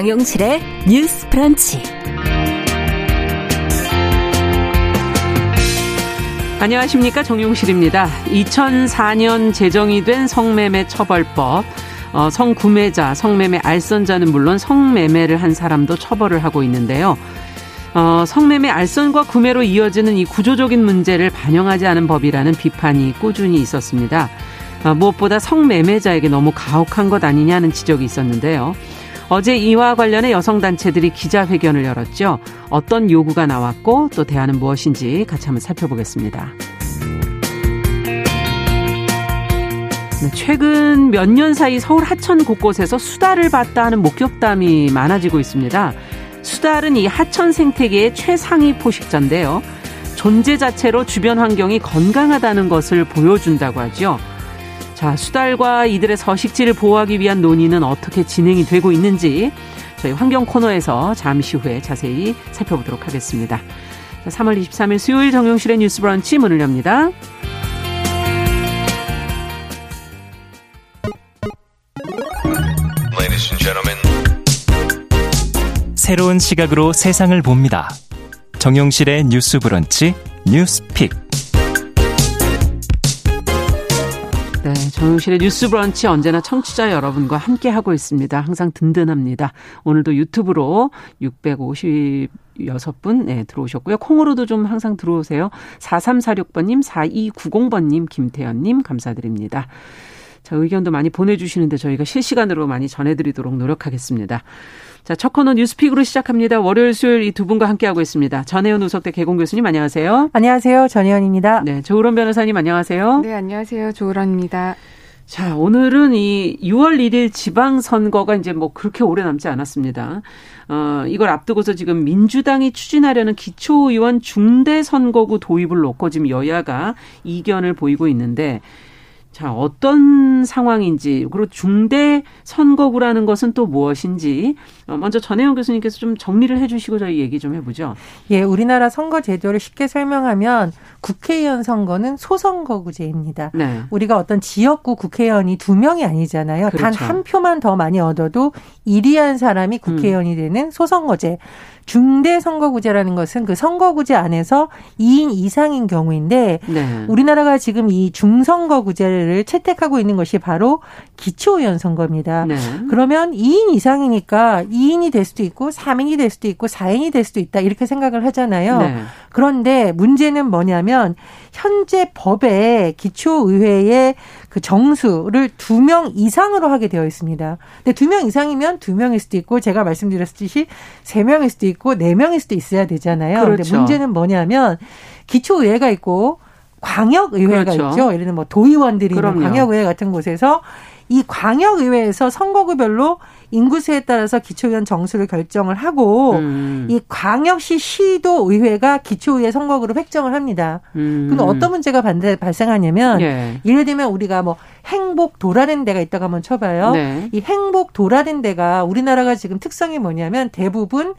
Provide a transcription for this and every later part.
정용실의 뉴스 프런치. 안녕하십니까. 정용실입니다. 2004년 제정이 된 성매매 처벌법. 어, 성구매자, 성매매 알선자는 물론 성매매를 한 사람도 처벌을 하고 있는데요. 어, 성매매 알선과 구매로 이어지는 이 구조적인 문제를 반영하지 않은 법이라는 비판이 꾸준히 있었습니다. 어, 무엇보다 성매매자에게 너무 가혹한 것 아니냐는 지적이 있었는데요. 어제 이와 관련해 여성단체들이 기자회견을 열었죠. 어떤 요구가 나왔고 또 대안은 무엇인지 같이 한번 살펴보겠습니다. 네, 최근 몇 년 사이 서울 하천 곳곳에서 수달을 봤다 하는 목격담이 많아지고 있습니다. 수달은 이 하천 생태계의 최상위 포식자인데요. 존재 자체로 주변 환경이 건강하다는 것을 보여준다고 하죠. 자, 수달과 이들의 서식지를 보호하기 위한 논의는 어떻게 진행이 되고 있는지 저희 환경 코너에서 잠시 후에 자세히 살펴보도록 하겠습니다. 자, 3월 23일 수요일 정용실의 뉴스 브런치 문을 엽니다. 새로운 시각으로 세상을 봅니다. 정용실의 뉴스 브런치 뉴스 픽. 네, 정용실의 뉴스 브런치 언제나 청취자 여러분과 함께 하고 있습니다. 항상 든든합니다. 오늘도 유튜브로 656분 네, 들어오셨고요. 콩으로도 좀 항상 들어오세요. 4346번님, 4290번님, 김태현님 감사드립니다. 자, 의견도 많이 보내주시는데 저희가 실시간으로 많이 전해드리도록 노력하겠습니다. 자, 첫 코너 뉴스픽으로 시작합니다. 월요일, 수요일 이 두 분과 함께하고 있습니다. 전혜연 우석대 개공 교수님 안녕하세요. 안녕하세요. 전혜연입니다. 네, 조으론 변호사님 안녕하세요. 네, 안녕하세요. 조으론입니다. 자, 오늘은 이 6월 1일 지방선거가 이제 뭐 그렇게 오래 남지 않았습니다. 어, 이걸 앞두고서 지금 민주당이 추진하려는 기초의원 중대선거구 도입을 놓고 지금 여야가 이견을 보이고 있는데 자, 어떤 상황인지, 그리고 중대 선거구라는 것은 또 무엇인지, 어, 먼저 전혜영 교수님께서 좀 정리를 해 주시고 저희 얘기 좀 해보죠. 예, 우리나라 선거 제도를 쉽게 설명하면 국회의원 선거는 소선거구제입니다. 네. 우리가 어떤 지역구 국회의원이 두 명이 아니잖아요. 그렇죠. 단한 표만 더 많이 얻어도 1위 한 사람이 국회의원이 음. 되는 소선거제. 중대 선거구제라는 것은 그 선거구제 안에서 2인 이상인 경우인데 네. 우리나라가 지금 이 중선거구제를 채택하고 있는 것이 바로 기초의원 선거입니다. 네. 그러면 2인 이상이니까 2인이 될 수도 있고 3인이 될 수도 있고 4인이 될 수도 있다 이렇게 생각을 하잖아요. 네. 그런데 문제는 뭐냐면 현재 법에 기초의회의 그 정수를 두 명 이상으로 하게 되어 있습니다. 근데 두 명 이상이면 두 명일 수도 있고 제가 말씀드렸듯이 세 명일 수도 있고 네 명일 수도 있어야 되잖아요. 그렇죠. 근데 문제는 뭐냐면 기초의회가 있고 광역의회가 그렇죠. 있죠. 예를 들면 뭐 도의원들이 있는 광역의회 같은 곳에서 이 광역의회에서 선거구별로 인구수에 따라서 기초의원 정수를 결정을 하고 음. 이 광역시 시도 의회가 기초의회 선거구를 획정을 합니다. 음. 그럼 어떤 문제가 반대 발생하냐면 예. 예를 들면 우리가 뭐 행복 도라는 데가 있다고 한번 쳐봐요. 네. 이 행복 도라는 데가 우리나라가 지금 특성이 뭐냐면 대부분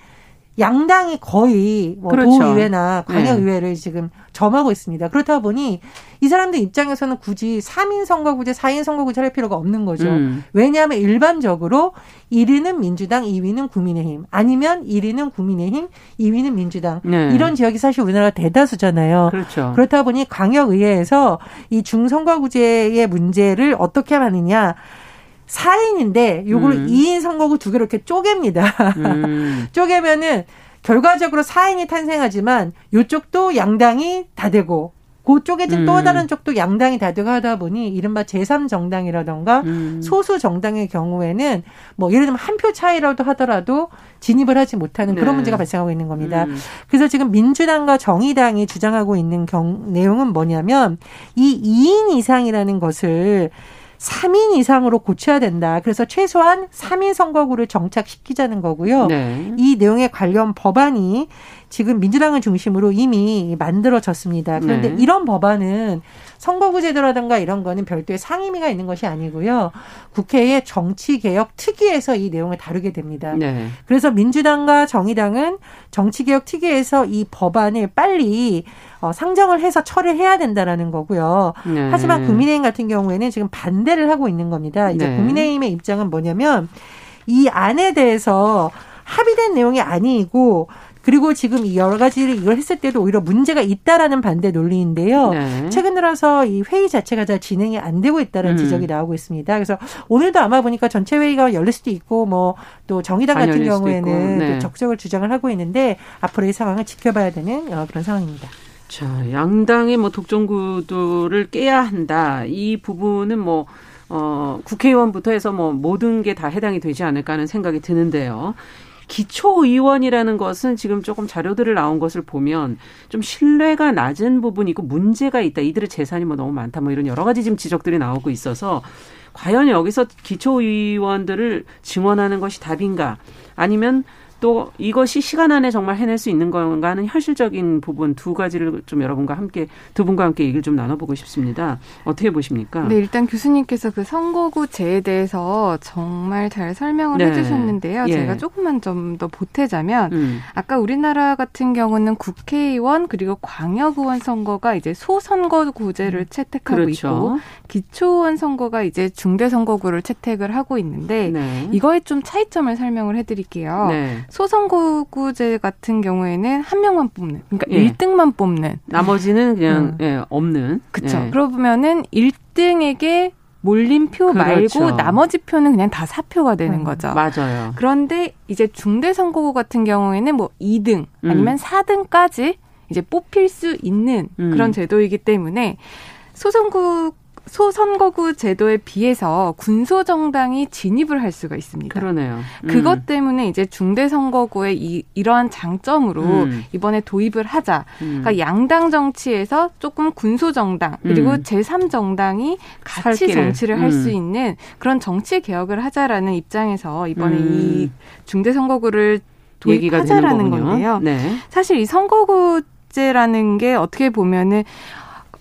양당이 거의 뭐 그렇죠. 도의회나 광역의회를 네. 지금 점하고 있습니다. 그렇다 보니 이 사람들 입장에서는 굳이 3인 선거구제, 4인 선거구제 할 필요가 없는 거죠. 음. 왜냐하면 일반적으로 1위는 민주당, 2위는 국민의힘, 아니면 1위는 국민의힘, 2위는 민주당. 네. 이런 지역이 사실 우리나라 대다수잖아요. 그렇죠. 그렇다 보니 광역의회에서 이 중선거구제의 문제를 어떻게 하느냐. 4인인데 요걸 음. 2인 선거구 두 개로 이렇게 쪼갭니다. 음. 쪼개면은 결과적으로 4인이 탄생하지만 요쪽도 양당이 다 되고 그 쪼개진 음. 또 다른 쪽도 양당이 다 되고 하다 보니 이른바 제3정당이라던가 음. 소수 정당의 경우에는 뭐 예를 들면 한 표 차이라도 하더라도 진입을 하지 못하는 그런 네. 문제가 발생하고 있는 겁니다. 음. 그래서 지금 민주당과 정의당이 주장하고 있는 경, 내용은 뭐냐면 이 2인 이상이라는 것을 3인 이상으로 고쳐야 된다. 그래서 최소한 3인 선거구를 정착시키자는 거고요. 네. 이 내용에 관련 법안이 지금 민주당을 중심으로 이미 만들어졌습니다. 그런데 네. 이런 법안은 선거구 제도라든가 이런 거는 별도의 상임위가 있는 것이 아니고요. 국회의 정치개혁 특위에서 이 내용을 다루게 됩니다. 네. 그래서 민주당과 정의당은 정치개혁 특위에서 이 법안을 빨리 어, 상정을 해서 처리해야 된다라는 거고요. 네. 하지만 국민의힘 같은 경우에는 지금 반대를 하고 있는 겁니다. 이제 네. 국민의힘의 입장은 뭐냐면 이 안에 대해서 합의된 내용이 아니고 그리고 지금 이 여러 가지를 이걸 했을 때도 오히려 문제가 있다라는 반대 논리인데요. 네. 최근 들어서 이 회의 자체가 잘 진행이 안 되고 있다는 음. 지적이 나오고 있습니다. 그래서 오늘도 아마 보니까 전체 회의가 열릴 수도 있고 뭐 또 정의당 같은 경우에는 네. 적극적을 주장을 하고 있는데 앞으로 이 상황을 지켜봐야 되는 어, 그런 상황입니다. 자, 양당의 뭐 독점 구도를 깨야 한다. 이 부분은 뭐 어, 국회의원부터 해서 뭐 모든 게 다 해당이 되지 않을까 하는 생각이 드는데요. 기초의원이라는 것은 지금 조금 자료들을 나온 것을 보면 좀 신뢰가 낮은 부분이 있고 문제가 있다. 이들의 재산이 뭐 너무 많다. 뭐 이런 여러 가지 지금 지적들이 나오고 있어서 과연 여기서 기초의원들을 증원하는 것이 답인가? 아니면 또 이것이 시간 안에 정말 해낼 수 있는 건가 하는 현실적인 부분 두 가지를 좀 여러분과 함께 두 분과 함께 얘기를 좀 나눠보고 싶습니다. 어떻게 보십니까? 네, 일단 교수님께서 그 선거구제에 대해서 정말 잘 설명을 네. 해주셨는데요. 예. 제가 조금만 좀 더 보태자면 음. 아까 우리나라 같은 경우는 국회의원 그리고 광역의원 선거가 이제 소선거구제를 음. 채택하고 그렇죠. 있고 기초의원 선거가 이제 중대선거구를 채택을 하고 있는데 네. 이거에 좀 차이점을 설명을 해드릴게요. 네. 소선거구제 같은 경우에는 한 명만 뽑는, 그러니까 예. 1등만 뽑는. 나머지는 그냥 음. 예, 없는. 그렇죠. 예. 그러면은 1등에게 몰린 표 그렇죠. 말고 나머지 표는 그냥 다 사표가 되는 음, 거죠. 맞아요. 그런데 이제 중대 선거구 같은 경우에는 뭐 2등 아니면 음. 4등까지 이제 뽑힐 수 있는 음. 그런 제도이기 때문에 소선구 소선거구 제도에 비해서 군소 정당이 진입을 할 수가 있습니다. 그러네요. 음. 그것 때문에 이제 중대 선거구의 이, 이러한 장점으로 음. 이번에 도입을 하자. 음. 그러니까 양당 정치에서 조금 군소 정당 그리고 음. 제3 정당이 같이 살길. 정치를 할수 음. 있는 그런 정치 개혁을 하자라는 입장에서 이번에 이 음. 중대 선거구를 도입하자라는 건데요. 네. 사실 이 선거구 제라는 게 어떻게 보면은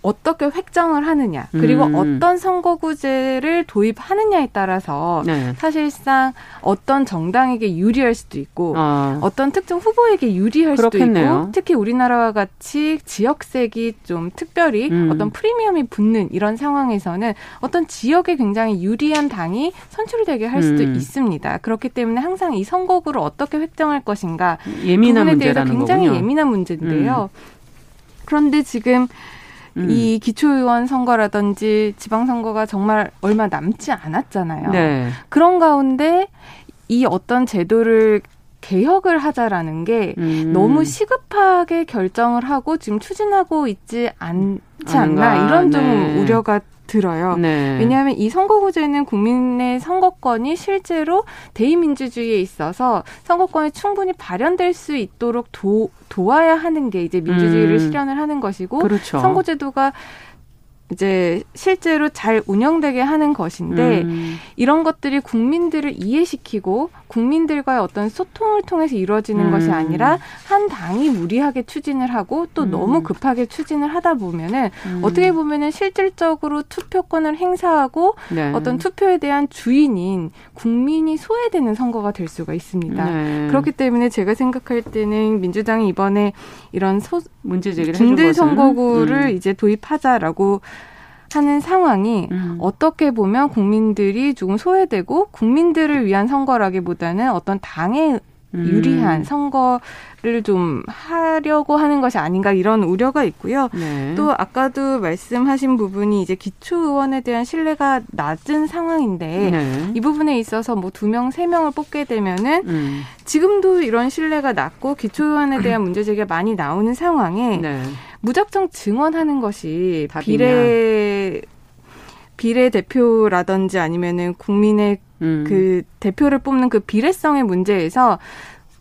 어떻게 획정을 하느냐 그리고 음. 어떤 선거구제를 도입하느냐에 따라서 네. 사실상 어떤 정당에게 유리할 수도 있고 어. 떤 특정 후보에게 유리할 그렇겠네요. 수도 있고 특히 우리나라와 같이 지역색이 좀 특별히 음. 어떤 프리미엄이 붙는 이런 상황에서는 어떤 지역에 굉장히 유리한 당이 선출되게 할 수도 음. 있습니다. 그렇기 때문에 항상 이 선거구를 어떻게 획정할 것인가 예민한 부분에 대해서 굉장히 거군요. 예민한 문제인데요. 음. 그런데 지금 음. 이 기초의원 선거라든지 지방선거가 정말 얼마 남지 않았잖아요. 네. 그런 가운데 이 어떤 제도를 개혁을 하자라는 게 음. 너무 시급하게 결정을 하고 지금 추진하고 있지 않지 않나 이런 좀 네. 우려가 들어요. 네. 왜냐하면 이 선거구제는 국민의 선거권이 실제로 대의민주주의에 있어서 선거권이 충분히 발현될 수 있도록 도, 도와야 하는 게 이제 민주주의를 음. 실현을 하는 것이고 그렇죠. 선거제도가 이제 실제로 잘 운영되게 하는 것인데 음. 이런 것들이 국민들을 이해시키고 국민들과의 어떤 소통을 통해서 이루어지는 음. 것이 아니라 한 당이 무리하게 추진을 하고 또 음. 너무 급하게 추진을 하다 보면은 음. 어떻게 보면은 실질적으로 투표권을 행사하고 네. 어떤 투표에 대한 주인인 국민이 소외되는 선거가 될 수가 있습니다. 네. 그렇기 때문에 제가 생각할 때는 민주당이 이번에 이런 소 문제 제기를 중대 선거구를 음. 이제 도입하자라고 하는 상황이 음. 어떻게 보면 국민들이 조금 소외되고 국민들을 위한 선거라기보다는 어떤 당의 음. 유리한 선거를 좀 하려고 하는 것이 아닌가 이런 우려가 있고요. 네. 또 아까도 말씀하신 부분이 이제 기초 의원에 대한 신뢰가 낮은 상황인데 네. 이 부분에 있어서 뭐 두 명, 세 명을 뽑게 되면은 음. 지금도 이런 신뢰가 낮고 기초 의원에 대한 문제 제기가 많이 나오는 상황에 네. 무작정 증언하는 것이 비례 비례 대표라든지 아니면은 국민의 음. 그 대표를 뽑는 그 비례성의 문제에서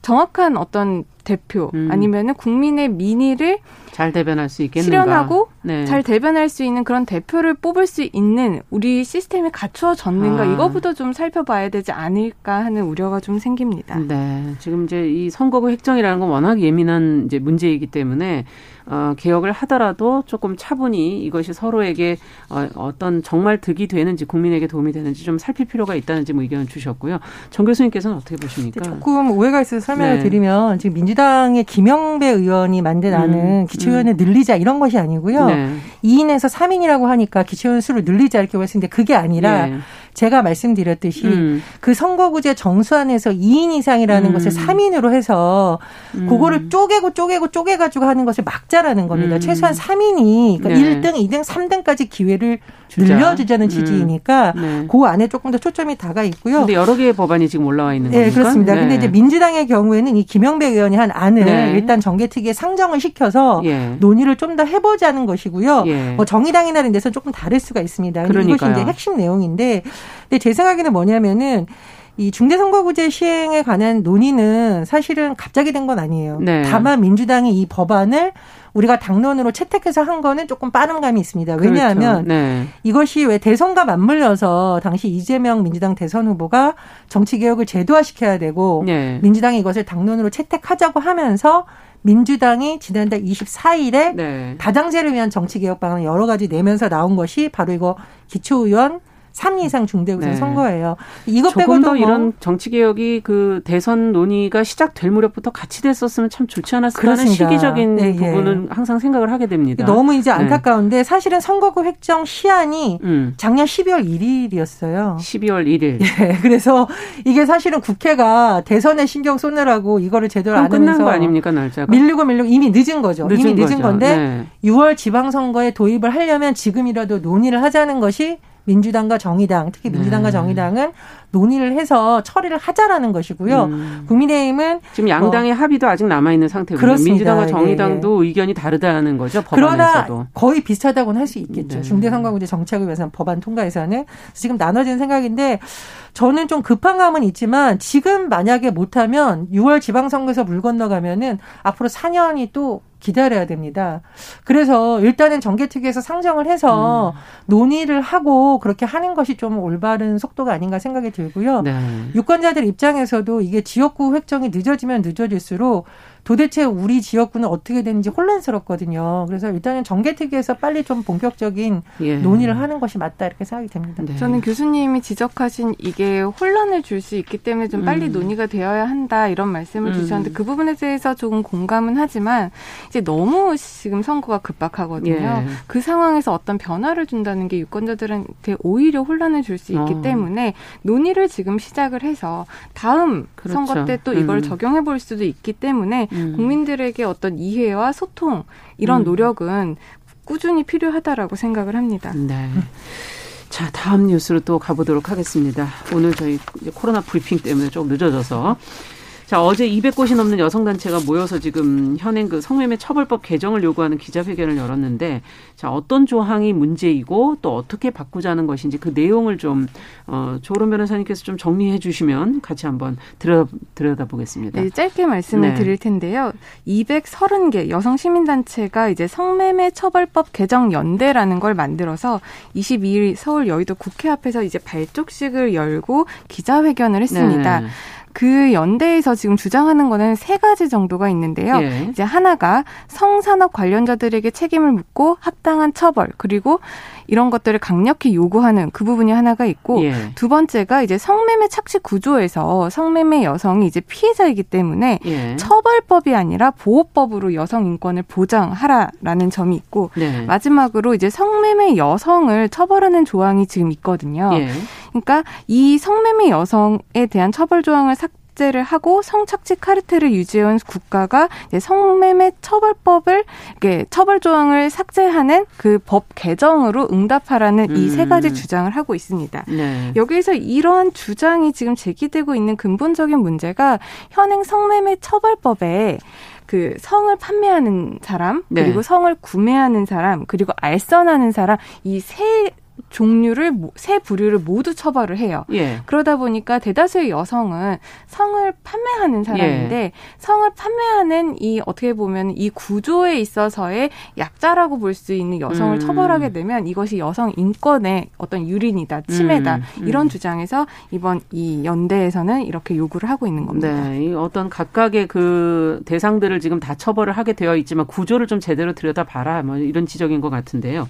정확한 어떤 대표 음. 아니면은 국민의 민의를 잘 대변할 수 있겠는가? 실현하고 네. 잘 대변할 수 있는 그런 대표를 뽑을 수 있는 우리 시스템이 갖추어졌는가 아. 이거부터 좀 살펴봐야 되지 않을까 하는 우려가 좀 생깁니다. 네, 지금 이제 이 선거구 획정이라는 건 워낙 예민한 이제 문제이기 때문에 어, 개혁을 하더라도 조금 차분히 이것이 서로에게 어, 어떤 정말 득이 되는지 국민에게 도움이 되는지 좀 살필 필요가 있다는 지금 의견을 주셨고요. 정 교수님께서는 어떻게 보십니까? 조금 오해가 있어서 설명을 네. 드리면 지금 민주당의 김영배 의원이 만든 안은 음, 기초의원을 음. 늘리자 이런 것이 아니고요. 네. 2인에서 3인이라고 하니까 기초의원 수를 늘리자 이렇게 말씀했는데 그게 아니라 네. 제가 말씀드렸듯이 음. 그 선거구제 정수안에서 2인 이상이라는 음. 것을 3인으로 해서 음. 그거를 쪼개고 쪼개고 쪼개가지고 하는 것을 막자라는 겁니다. 음. 최소한 3인이 그러니까 네. 1등, 2등, 3등까지 기회를 주자. 늘려주자는 음. 취지이니까 네. 그 안에 조금 더 초점이 다가 있고요. 근데 여러 개의 법안이 지금 올라와 있는 거니까. 네, 그렇습니다. 네. 근데 이제 민주당의 경우에는 이 김영배 의원이 한 안을 네. 일단 정개특위에 상정을 시켜서 예. 논의를 좀 더 해보자는 것이고요. 예. 뭐 정의당이나 이런 데서 조금 다를 수가 있습니다. 근데 이것이 이제 핵심 내용인데, 근데 제 생각에는 뭐냐면은 이 중대선거구제 시행에 관한 논의는 사실은 갑자기 된 건 아니에요. 네. 다만 민주당이 이 법안을 우리가 당론으로 채택해서 한 거는 조금 빠른 감이 있습니다. 그렇죠. 왜냐하면 그렇죠. 네. 이것이 왜 대선과 맞물려서 당시 이재명 민주당 대선 후보가 정치 개혁을 제도화시켜야 되고 네. 민주당이 이것을 당론으로 채택하자고 하면서 민주당이 지난달 24일에 네. 다당제를 위한 정치 개혁 방안 여러 가지 내면서 나온 것이 바로 이거 기초의원 3위 이상 중대우선 네. 선거예요. 이것 빼고도 더뭐 이런 정치 개혁이 그 대선 논의가 시작될 무렵부터 같이 됐었으면 참 좋지 않았을까 하는 시기적인 네, 예. 부분은 항상 생각을 하게 됩니다. 너무 이제 네. 안타까운데 네. 사실은 선거구 획정 시한이 음. 작년 12월 1일이었어요. 12월 1일. 예. 그래서 이게 사실은 국회가 대선에 신경 쏘느라고 이거를 제대로 안 끝난 하면서 거 아닙니까 날짜가? 밀리고 밀리고 이미 늦은 거죠. 늦은 이미 늦은 거죠. 건데 네. 6월 지방선거에 도입을 하려면 지금이라도 논의를 하자는 것이 민주당과 정의당, 특히 민주당과 네. 정의당은 논의를 해서 처리를 하자라는 것이고요. 음. 국민의힘은 지금 양당의 뭐 합의도 아직 남아 있는 상태고요. 그렇습니다. 민주당과 정의당도 예, 예. 의견이 다르다는 거죠. 법안에서도. 그러나 거의 비슷하다고는 할 수 있겠죠. 네. 중대선거구제 정책을 위해서 법안 통과에서는 지금 나눠진 생각인데 저는 좀 급한 감은 있지만 지금 만약에 못하면 6월 지방선거에서 물 건너가면은 앞으로 4년이 또 기다려야 됩니다. 그래서 일단은 정개특위에서 상정을 해서 음. 논의를 하고 그렇게 하는 것이 좀 올바른 속도가 아닌가 생각이 들고요. 네. 유권자들 입장에서도 이게 지역구 획정이 늦어지면 늦어질수록 도대체 우리 지역구는 어떻게 되는지 혼란스럽거든요. 그래서 일단은 정개특위에서 빨리 좀 본격적인 예. 논의를 하는 것이 맞다 이렇게 생각이 됩니다. 네. 저는 교수님이 지적하신 이게 혼란을 줄 수 있기 때문에 좀 빨리 음. 논의가 되어야 한다 이런 말씀을 음. 주셨는데 그 부분에 대해서 조금 공감은 하지만 이제 너무 지금 선거가 급박하거든요. 예. 그 상황에서 어떤 변화를 준다는 게 유권자들한테 오히려 혼란을 줄 수 있기 어. 때문에 논의를 지금 시작을 해서 다음 그렇죠. 선거 때 또 이걸 음. 적용해 볼 수도 있기 때문에 음. 국민들에게 어떤 이해와 소통 이런 음. 노력은 꾸준히 필요하다라고 생각을 합니다. 네. 자, 다음 뉴스로 또 가보도록 하겠습니다. 오늘 저희 코로나 브리핑 때문에 좀 늦어져서 자, 어제 200곳이 넘는 여성단체가 모여서 지금 현행 그 성매매 처벌법 개정을 요구하는 기자회견을 열었는데, 자, 어떤 조항이 문제이고 또 어떻게 바꾸자는 것인지 그 내용을 좀, 어, 조론 변호사님께서 좀 정리해 주시면 같이 한번 들여, 들여다 보겠습니다. 네, 짧게 말씀을 네. 드릴 텐데요. 230개 여성 시민단체가 이제 성매매 처벌법 개정 연대라는 걸 만들어서 22일 서울 여의도 국회 앞에서 이제 발족식을 열고 기자회견을 했습니다. 네. 그 연대에서 지금 주장하는 거는 세 가지 정도가 있는데요. 예. 이제 하나가 성산업 관련자들에게 책임을 묻고 합당한 처벌 그리고 이런 것들을 강력히 요구하는 그 부분이 하나가 있고 예. 두 번째가 이제 성매매 착취 구조에서 성매매 여성이 이제 피해자이기 때문에 예. 처벌법이 아니라 보호법으로 여성 인권을 보장하라라는 점이 있고 네. 마지막으로 이제 성매매 여성을 처벌하는 조항이 지금 있거든요. 예. 그러니까 이 성매매 여성에 대한 처벌 조항을 삭 삭제를 하고 성착취 카르텔을 유지해온 국가가 성매매 처벌법을 이렇게 처벌 조항을 삭제하는 그 법 개정으로 응답하라는 음. 이세 가지 주장을 하고 있습니다. 네. 여기에서 이러한 주장이 지금 제기되고 있는 근본적인 문제가 현행 성매매 처벌법에 그 성을 판매하는 사람 그리고 네. 성을 구매하는 사람 그리고 알선하는 사람 이세 종류를 세 부류를 모두 처벌을 해요. 예. 그러다 보니까 대다수의 여성은 성을 판매하는 사람인데 예. 성을 판매하는 이 어떻게 보면 이 구조에 있어서의 약자라고 볼 수 있는 여성을 음. 처벌하게 되면 이것이 여성 인권의 어떤 유린이다, 침해다 음. 음. 이런 주장에서 이번 이 연대에서는 이렇게 요구를 하고 있는 겁니다. 네, 이 어떤 각각의 그 대상들을 지금 다 처벌을 하게 되어 있지만 구조를 좀 제대로 들여다 봐라, 뭐 이런 지적인 것 같은데요.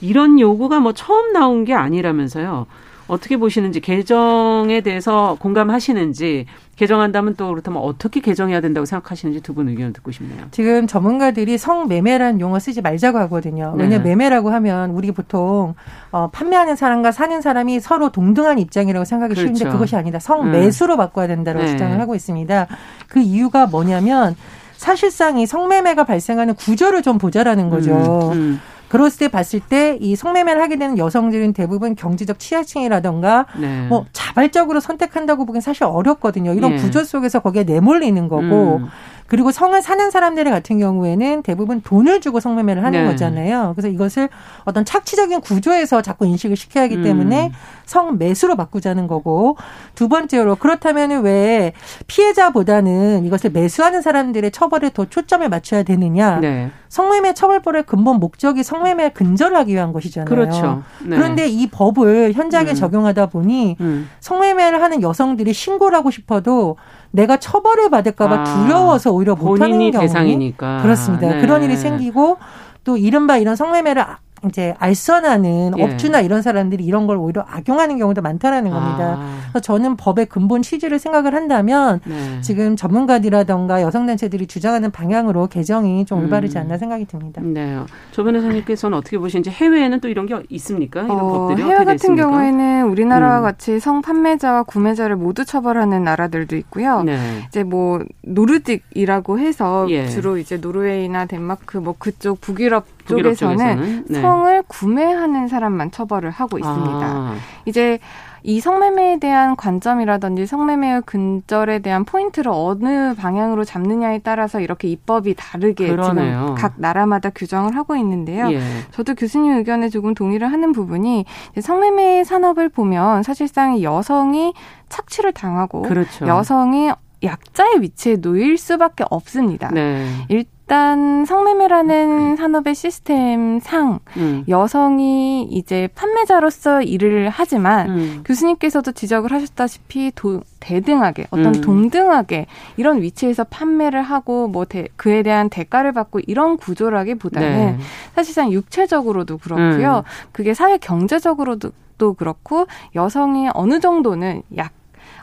이런 요구가 뭐 처음 나온 게 아니라면서요. 어떻게 보시는지 개정에 대해서 공감하시는지 개정한다면 또 그렇다면 어떻게 개정해야 된다고 생각하시는지 두 분 의견을 듣고 싶네요. 지금 전문가들이 성매매라는 용어 쓰지 말자고 하거든요. 왜냐 네. 매매라고 하면 우리 보통 어, 판매하는 사람과 사는 사람이 서로 동등한 입장이라고 생각이 그렇죠. 쉬운데 그것이 아니다. 성매수로 음. 바꿔야 된다고 네. 주장을 하고 있습니다. 그 이유가 뭐냐면 사실상 이 성매매가 발생하는 구조를 좀 보자라는 거죠. 음, 음. 그랬을 때 봤을 때 이 성매매를 하게 되는 여성들은 대부분 경제적 취약층이라던가 네. 뭐 자발적으로 선택한다고 보기엔 사실 어렵거든요. 이런 네. 구조 속에서 거기에 내몰리는 거고 음. 그리고 성을 사는 사람들 같은 경우에는 대부분 돈을 주고 성매매를 하는 네. 거잖아요. 그래서 이것을 어떤 착취적인 구조에서 자꾸 인식을 시켜야 하기 때문에 음. 성매수로 바꾸자는 거고 두 번째로 그렇다면 왜 피해자보다는 이것을 매수하는 사람들의 처벌에 더 초점을 맞춰야 되느냐. 네. 성매매 처벌법의 근본 목적이 성매매 근절하기 위한 것이잖아요. 그렇죠. 네. 그런데 이 법을 현장에 음. 적용하다 보니 음. 성매매를 하는 여성들이 신고를 하고 싶어도 내가 처벌을 받을까봐 아, 두려워서 오히려 못하는 경우 대상이니까 그렇습니다. 네. 그런 일이 생기고 또 이른바 이런 성매매를 이제 알선하는 예. 업주나 이런 사람들이 이런 걸 오히려 악용하는 경우도 많다라는 겁니다. 아. 그래서 저는 법의 근본 취지를 생각을 한다면 네. 지금 전문가들이라던가 여성단체들이 주장하는 방향으로 개정이 좀 음. 올바르지 않나 생각이 듭니다. 네. 조 변호사님께서는 어떻게 보시는지 해외에는 또 이런 게 있습니까? 이런 어, 법들이 해외 같은 있습니까? 경우에는 우리나라와 음. 같이 성판매자와 구매자를 모두 처벌하는 나라들도 있고요. 네. 이제 뭐 노르딕이라고 해서 예. 주로 이제 노르웨이나 덴마크 뭐 그쪽 북유럽 쪽에서는 네. 성을 구매하는 사람만 처벌을 하고 있습니다. 아. 이제 이 성매매에 대한 관점이라든지 성매매의 근절에 대한 포인트를 어느 방향으로 잡느냐에 따라서 이렇게 입법이 다르게 그러네요. 지금 각 나라마다 규정을 하고 있는데요. 예. 저도 교수님 의견에 조금 동의를 하는 부분이 성매매 산업을 보면 사실상 여성이 착취를 당하고 그렇죠. 여성이 약자의 위치에 놓일 수밖에 없습니다. 네. 일 단 성매매라는 산업의 시스템 상 음. 여성이 이제 판매자로서 일을 하지만 음. 교수님께서도 지적을 하셨다시피 도, 대등하게 어떤 음. 동등하게 이런 위치에서 판매를 하고 뭐 대, 그에 대한 대가를 받고 이런 구조라기보다는 네. 사실상 육체적으로도 그렇고요. 음. 그게 사회 경제적으로도 또 그렇고 여성이 어느 정도는 약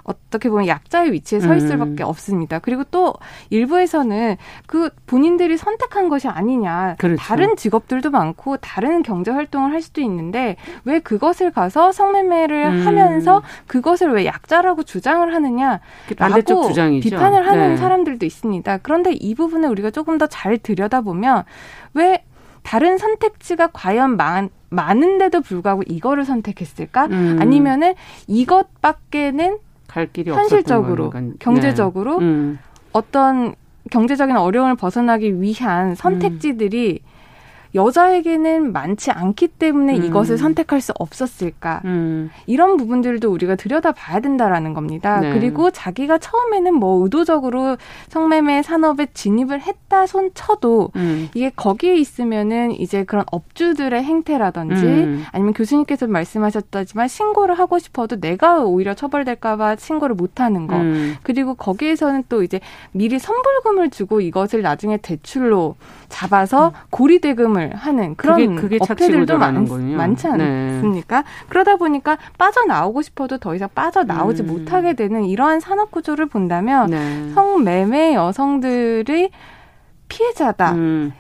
어떻게 보면 약자의 위치에 서 있을 음. 밖에 없습니다. 그리고 또 일부에서는 그 본인들이 선택한 것이 아니냐. 그렇죠. 다른 직업들도 많고 다른 경제 활동을 할 수도 있는데 왜 그것을 가서 성매매를 음. 하면서 그것을 왜 약자라고 주장을 하느냐. 라고 비판을 하는 네. 사람들도 있습니다. 그런데 이 부분을 우리가 조금 더 잘 들여다보면 왜 다른 선택지가 과연 많, 많은데도 불구하고 이거를 선택했을까? 음. 아니면은 이것밖에는 갈 길이 현실적으로 경제적으로 네. 음. 어떤 경제적인 어려움을 벗어나기 위한 선택지들이 음. 여자에게는 많지 않기 때문에 음. 이것을 선택할 수 없었을까? 음. 이런 부분들도 우리가 들여다 봐야 된다라는 겁니다. 네. 그리고 자기가 처음에는 뭐 의도적으로 성매매 산업에 진입을 했다 손 쳐도 음. 이게 거기에 있으면은 이제 그런 업주들의 행태라든지 음. 아니면 교수님께서 말씀하셨다지만 신고를 하고 싶어도 내가 오히려 처벌될까봐 신고를 못하는 거. 음. 그리고 거기에서는 또 이제 미리 선불금을 주고 이것을 나중에 대출로 잡아서 음. 고리대금을 하는 그런 그게, 그게 업체들도 많, 많지 네. 않습니까? 네. 그러다 보니까 빠져나오고 싶어도 더 이상 빠져나오지 음. 못하게 되는 이러한 산업 구조를 본다면 네. 성매매 여성들의 피해자다. 음.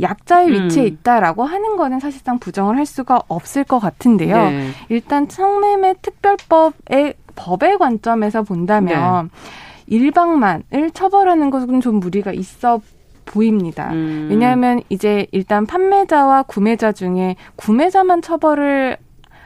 약자의 음. 위치에 있다라고 하는 거는 사실상 부정을 할 수가 없을 것 같은데요. 네. 일단 성매매 특별법의 법의 관점에서 본다면 네. 일방만을 처벌하는 것은 좀 무리가 있어 보입니다. 음. 왜냐하면 이제 일단 판매자와 구매자 중에 구매자만 처벌을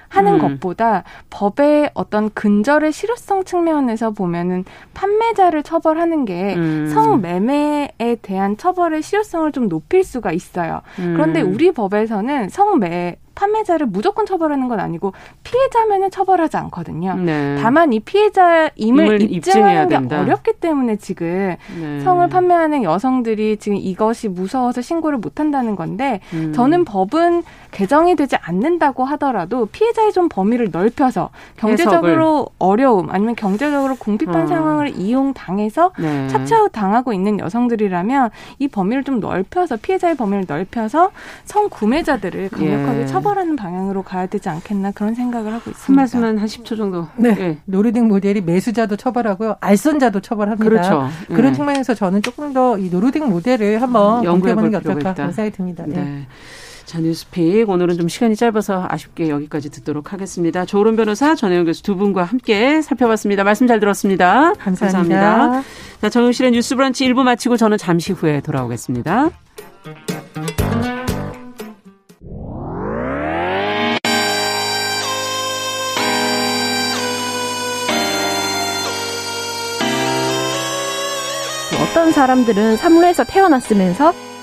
하는 음. 것보다 법의 어떤 근절의 실효성 측면에서 보면은 판매자를 처벌하는 게 음. 성매매에 대한 처벌의 실효성을 좀 높일 수가 있어요. 음. 그런데 우리 법에서는 성매 판매자를 무조건 처벌하는 건 아니고 피해자면은 처벌하지 않거든요. 네. 다만 이 피해자임을 입증하는 게 된다. 어렵기 때문에 지금 네. 성을 판매하는 여성들이 지금 이것이 무서워서 신고를 못 한다는 건데 음. 저는 법은 개정이 되지 않는다고 하더라도 피해자의 좀 범위를 넓혀서 경제적으로 해석을. 어려움 아니면 경제적으로 궁핍한 어. 상황을 이용 당해서 네. 착취하고 당하고 있는 여성들이라면 이 범위를 좀 넓혀서 피해자의 범위를 넓혀서 성 구매자들을 강력하게 예. 처벌 처벌하는 방향으로 가야 되지 않겠나 그런 생각을 하고 있습니다. 한 말씀만 한 10초 정도. 네. 네. 노르딕 모델이 매수자도 처벌하고요. 알선자도 처벌합니다. 그렇죠. 그런 네. 측면에서 저는 조금 더 이 노르딕 모델을 한번 연구해 보는 게 어떨까 그런 생각이 듭니다. 네. 네. 자, 뉴스픽. 오늘은 좀 시간이 짧아서 아쉽게 여기까지 듣도록 하겠습니다. 조론 변호사, 전혜영 교수 두 분과 함께 살펴봤습니다. 말씀 잘 들었습니다. 감사합니다. 감사합니다. 자, 정용실의 뉴스 브런치 1부 마치고 저는 잠시 후에 돌아오겠습니다. 어떤 사람들은 삼루에서 태어났으면서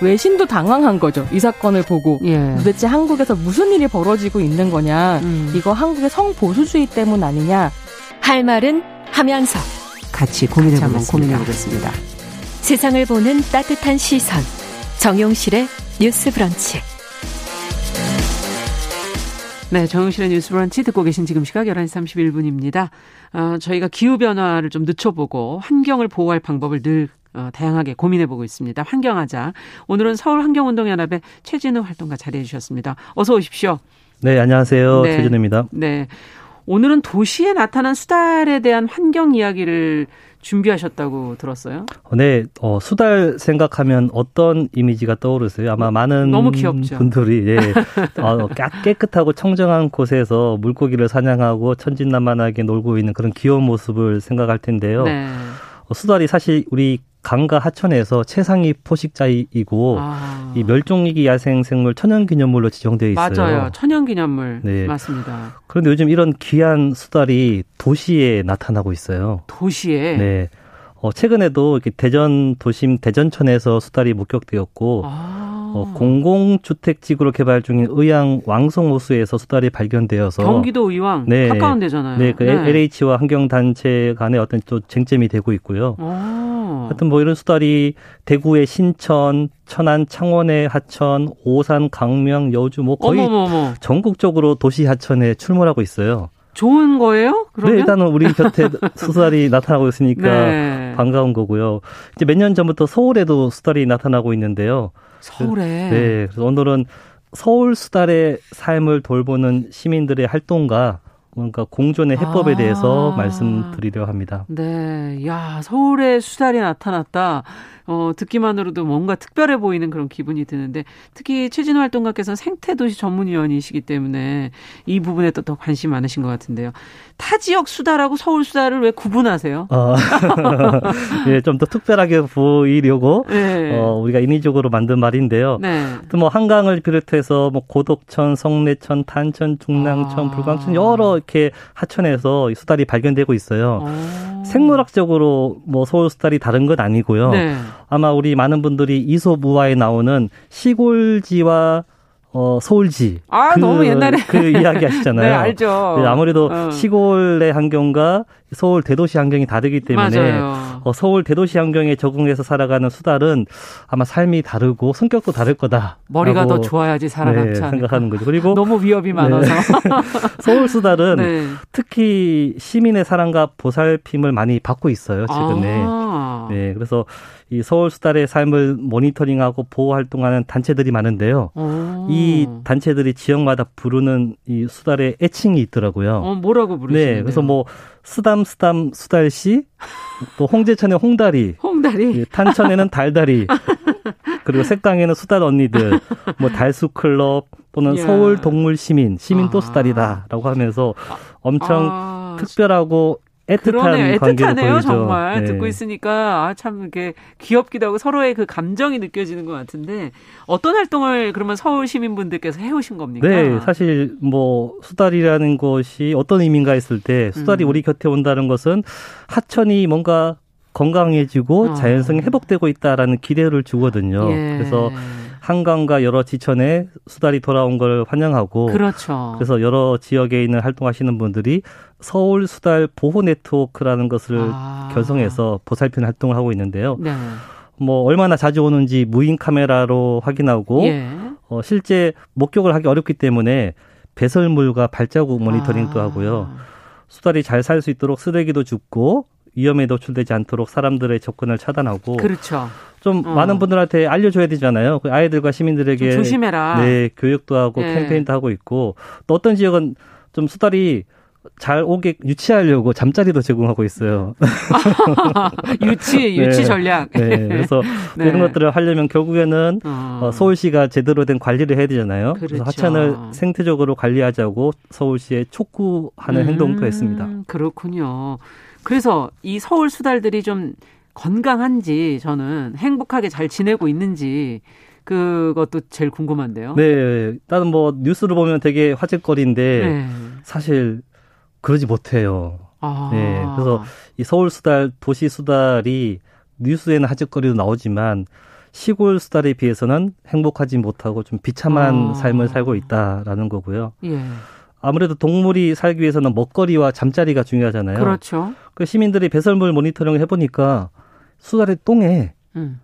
외신도 당황한 거죠. 이 사건을 보고 예. 도대체 한국에서 무슨 일이 벌어지고 있는 거냐. 음. 이거 한국의 성보수주의 때문 아니냐. 할 말은 하면서 같이 고민해보겠습니다. 고민해보겠습니다. 세상을 보는 따뜻한 시선. 정용실의 뉴스 브런치. 네, 정용실의 뉴스 브런치 듣고 계신 지금 시각 11시 31분입니다. 어, 저희가 기후변화를 좀 늦춰보고 환경을 보호할 방법을 늘 어, 다양하게 고민해보고 있습니다. 환경하자. 오늘은 서울환경운동연합의 최진우 활동가 자리해 주셨습니다. 어서 오십시오. 네, 안녕하세요. 네. 최진우입니다. 네. 오늘은 도시에 나타난 수달에 대한 환경 이야기를 준비하셨다고 들었어요. 네, 어, 수달 생각하면 어떤 이미지가 떠오르세요? 아마 많은 너무 귀엽죠. 분들이 예, 어, 깨끗하고 청정한 곳에서 물고기를 사냥하고 천진난만하게 놀고 있는 그런 귀여운 모습을 생각할 텐데요. 네. 어, 수달이 사실 우리 강과 하천에서 최상위 포식자이고 아. 이 멸종위기 야생생물 천연기념물로 지정되어 있어요. 맞아요. 천연기념물. 네. 맞습니다. 그런데 요즘 이런 귀한 수달이 도시에 나타나고 있어요. 도시에? 네. 어, 최근에도 이렇게 대전 도심 대전천에서 수달이 목격되었고 아. 어, 공공주택지구로 개발 중인 의왕 왕송호수에서 수달이 발견되어서 경기도 의왕 네, 가까운 데잖아요. 네, 그 네. LH와 환경단체 간의 어떤 또 쟁점이 되고 있고요. 오. 하여튼 뭐 이런 수달이 대구의 신천, 천안, 창원의 하천, 오산, 강명, 여주 뭐 거의 어머머머. 전국적으로 도시 하천에 출몰하고 있어요. 좋은 거예요? 그러면? 네, 일단은 우리 곁에 수달이 나타나고 있으니까 네. 반가운 거고요. 이제 몇 년 전부터 서울에도 수달이 나타나고 있는데요. 서울에. 네. 그래서 오늘은 서울 수달의 삶을 돌보는 시민들의 활동과 뭔가 공존의 해법에 아. 대해서 말씀드리려 합니다. 네. 야, 서울에 수달이 나타났다. 어, 듣기만으로도 뭔가 특별해 보이는 그런 기분이 드는데 특히 최진호 활동가께서는 생태도시 전문위원이시기 때문에 이 부분에 또 더 관심 많으신 것 같은데요. 타 지역 수다라고 서울 수다를 왜 구분하세요? 어, 예, 좀 더 특별하게 보이려고 네. 어, 우리가 인위적으로 만든 말인데요. 네. 또 뭐 한강을 비롯해서 뭐 고덕천, 성내천, 탄천, 중랑천, 아. 불광천 여러 이렇게 하천에서 수달이 발견되고 있어요. 아. 생물학적으로 뭐 서울 수달이 다른 건 아니고요. 네. 아마 우리 많은 분들이 이솝우화에 나오는 시골지와 어, 서울지. 아, 그, 너무 옛날에. 그 이야기 하시잖아요. 네, 알죠. 네, 아무래도 어. 시골의 환경과 서울 대도시 환경이 다르기 때문에 어, 서울 대도시 환경에 적응해서 살아가는 수달은 아마 삶이 다르고 성격도 다를 거다. 머리가 더 좋아야지 살아남지 네, 생각하는 거죠. 그리고 너무 위협이 많아서 네. 서울 수달은 네. 특히 시민의 사랑과 보살핌을 많이 받고 있어요 최근에. 아. 네, 그래서 이 서울 수달의 삶을 모니터링하고 보호 활동하는 단체들이 많은데요. 오. 이 단체들이 지역마다 부르는 이 수달의 애칭이 있더라고요. 어, 뭐라고 부르시나요? 네, 그래서 뭐 쓰담쓰담 수달씨, 또 홍제천의 홍다리, 홍다리, 탄천에는 달다리, 그리고 색강에는 수달 언니들, 뭐 달수 클럽 또는 야. 서울 동물 시민, 시민 또 아. 수달이다라고 하면서 엄청 아. 특별하고 애틋한 그러네요. 애틋하네요, 정말. 네. 듣고 있으니까, 아, 참, 이렇게 귀엽기도 하고 서로의 그 감정이 느껴지는 것 같은데, 어떤 활동을 그러면 서울 시민분들께서 해오신 겁니까? 네, 사실 뭐, 수달이라는 것이 어떤 의미인가 했을 때, 수달이 음. 우리 곁에 온다는 것은 하천이 뭔가 건강해지고 어. 자연성이 회복되고 있다라는 기대를 주거든요. 예. 그래서 한강과 여러 지천에 수달이 돌아온 걸 환영하고 그렇죠. 그래서 여러 지역에 있는 활동하시는 분들이 서울 수달 보호 네트워크라는 것을 아. 결성해서 보살피는 활동을 하고 있는데요. 네. 뭐 얼마나 자주 오는지 무인 카메라로 확인하고 예. 어, 실제 목격을 하기 어렵기 때문에 배설물과 발자국 모니터링도 아. 하고요. 수달이 잘 살 수 있도록 쓰레기도 줍고 위험에 노출되지 않도록 사람들의 접근을 차단하고 그렇죠. 좀 어. 많은 분들한테 알려줘야 되잖아요. 그 아이들과 시민들에게 조심해라. 네, 교육도 하고 네. 캠페인도 하고 있고 또 어떤 지역은 좀 수달이 잘 오게 유치하려고 잠자리도 제공하고 있어요. 유치 유치 네. 전략. 네. 그래서 네. 이런 것들을 하려면 결국에는 어. 어. 서울시가 제대로 된 관리를 해야 되잖아요. 그렇죠. 그래서 하천을 생태적으로 관리하자고 서울시에 촉구하는 음, 행동도 했습니다. 그렇군요. 그래서 이 서울 수달들이 좀 건강한지 저는 행복하게 잘 지내고 있는지 그것도 제일 궁금한데요. 네, 나는 뭐 뉴스를 보면 되게 화제거리인데 네. 사실 그러지 못해요. 아. 네, 그래서 이 서울 수달, 도시 수달이 뉴스에는 화제거리도 나오지만 시골 수달에 비해서는 행복하지 못하고 좀 비참한 아. 삶을 살고 있다라는 거고요. 예. 아무래도 동물이 살기 위해서는 먹거리와 잠자리가 중요하잖아요. 그렇죠. 그 시민들이 배설물 모니터링을 해보니까 수달의 똥에 음.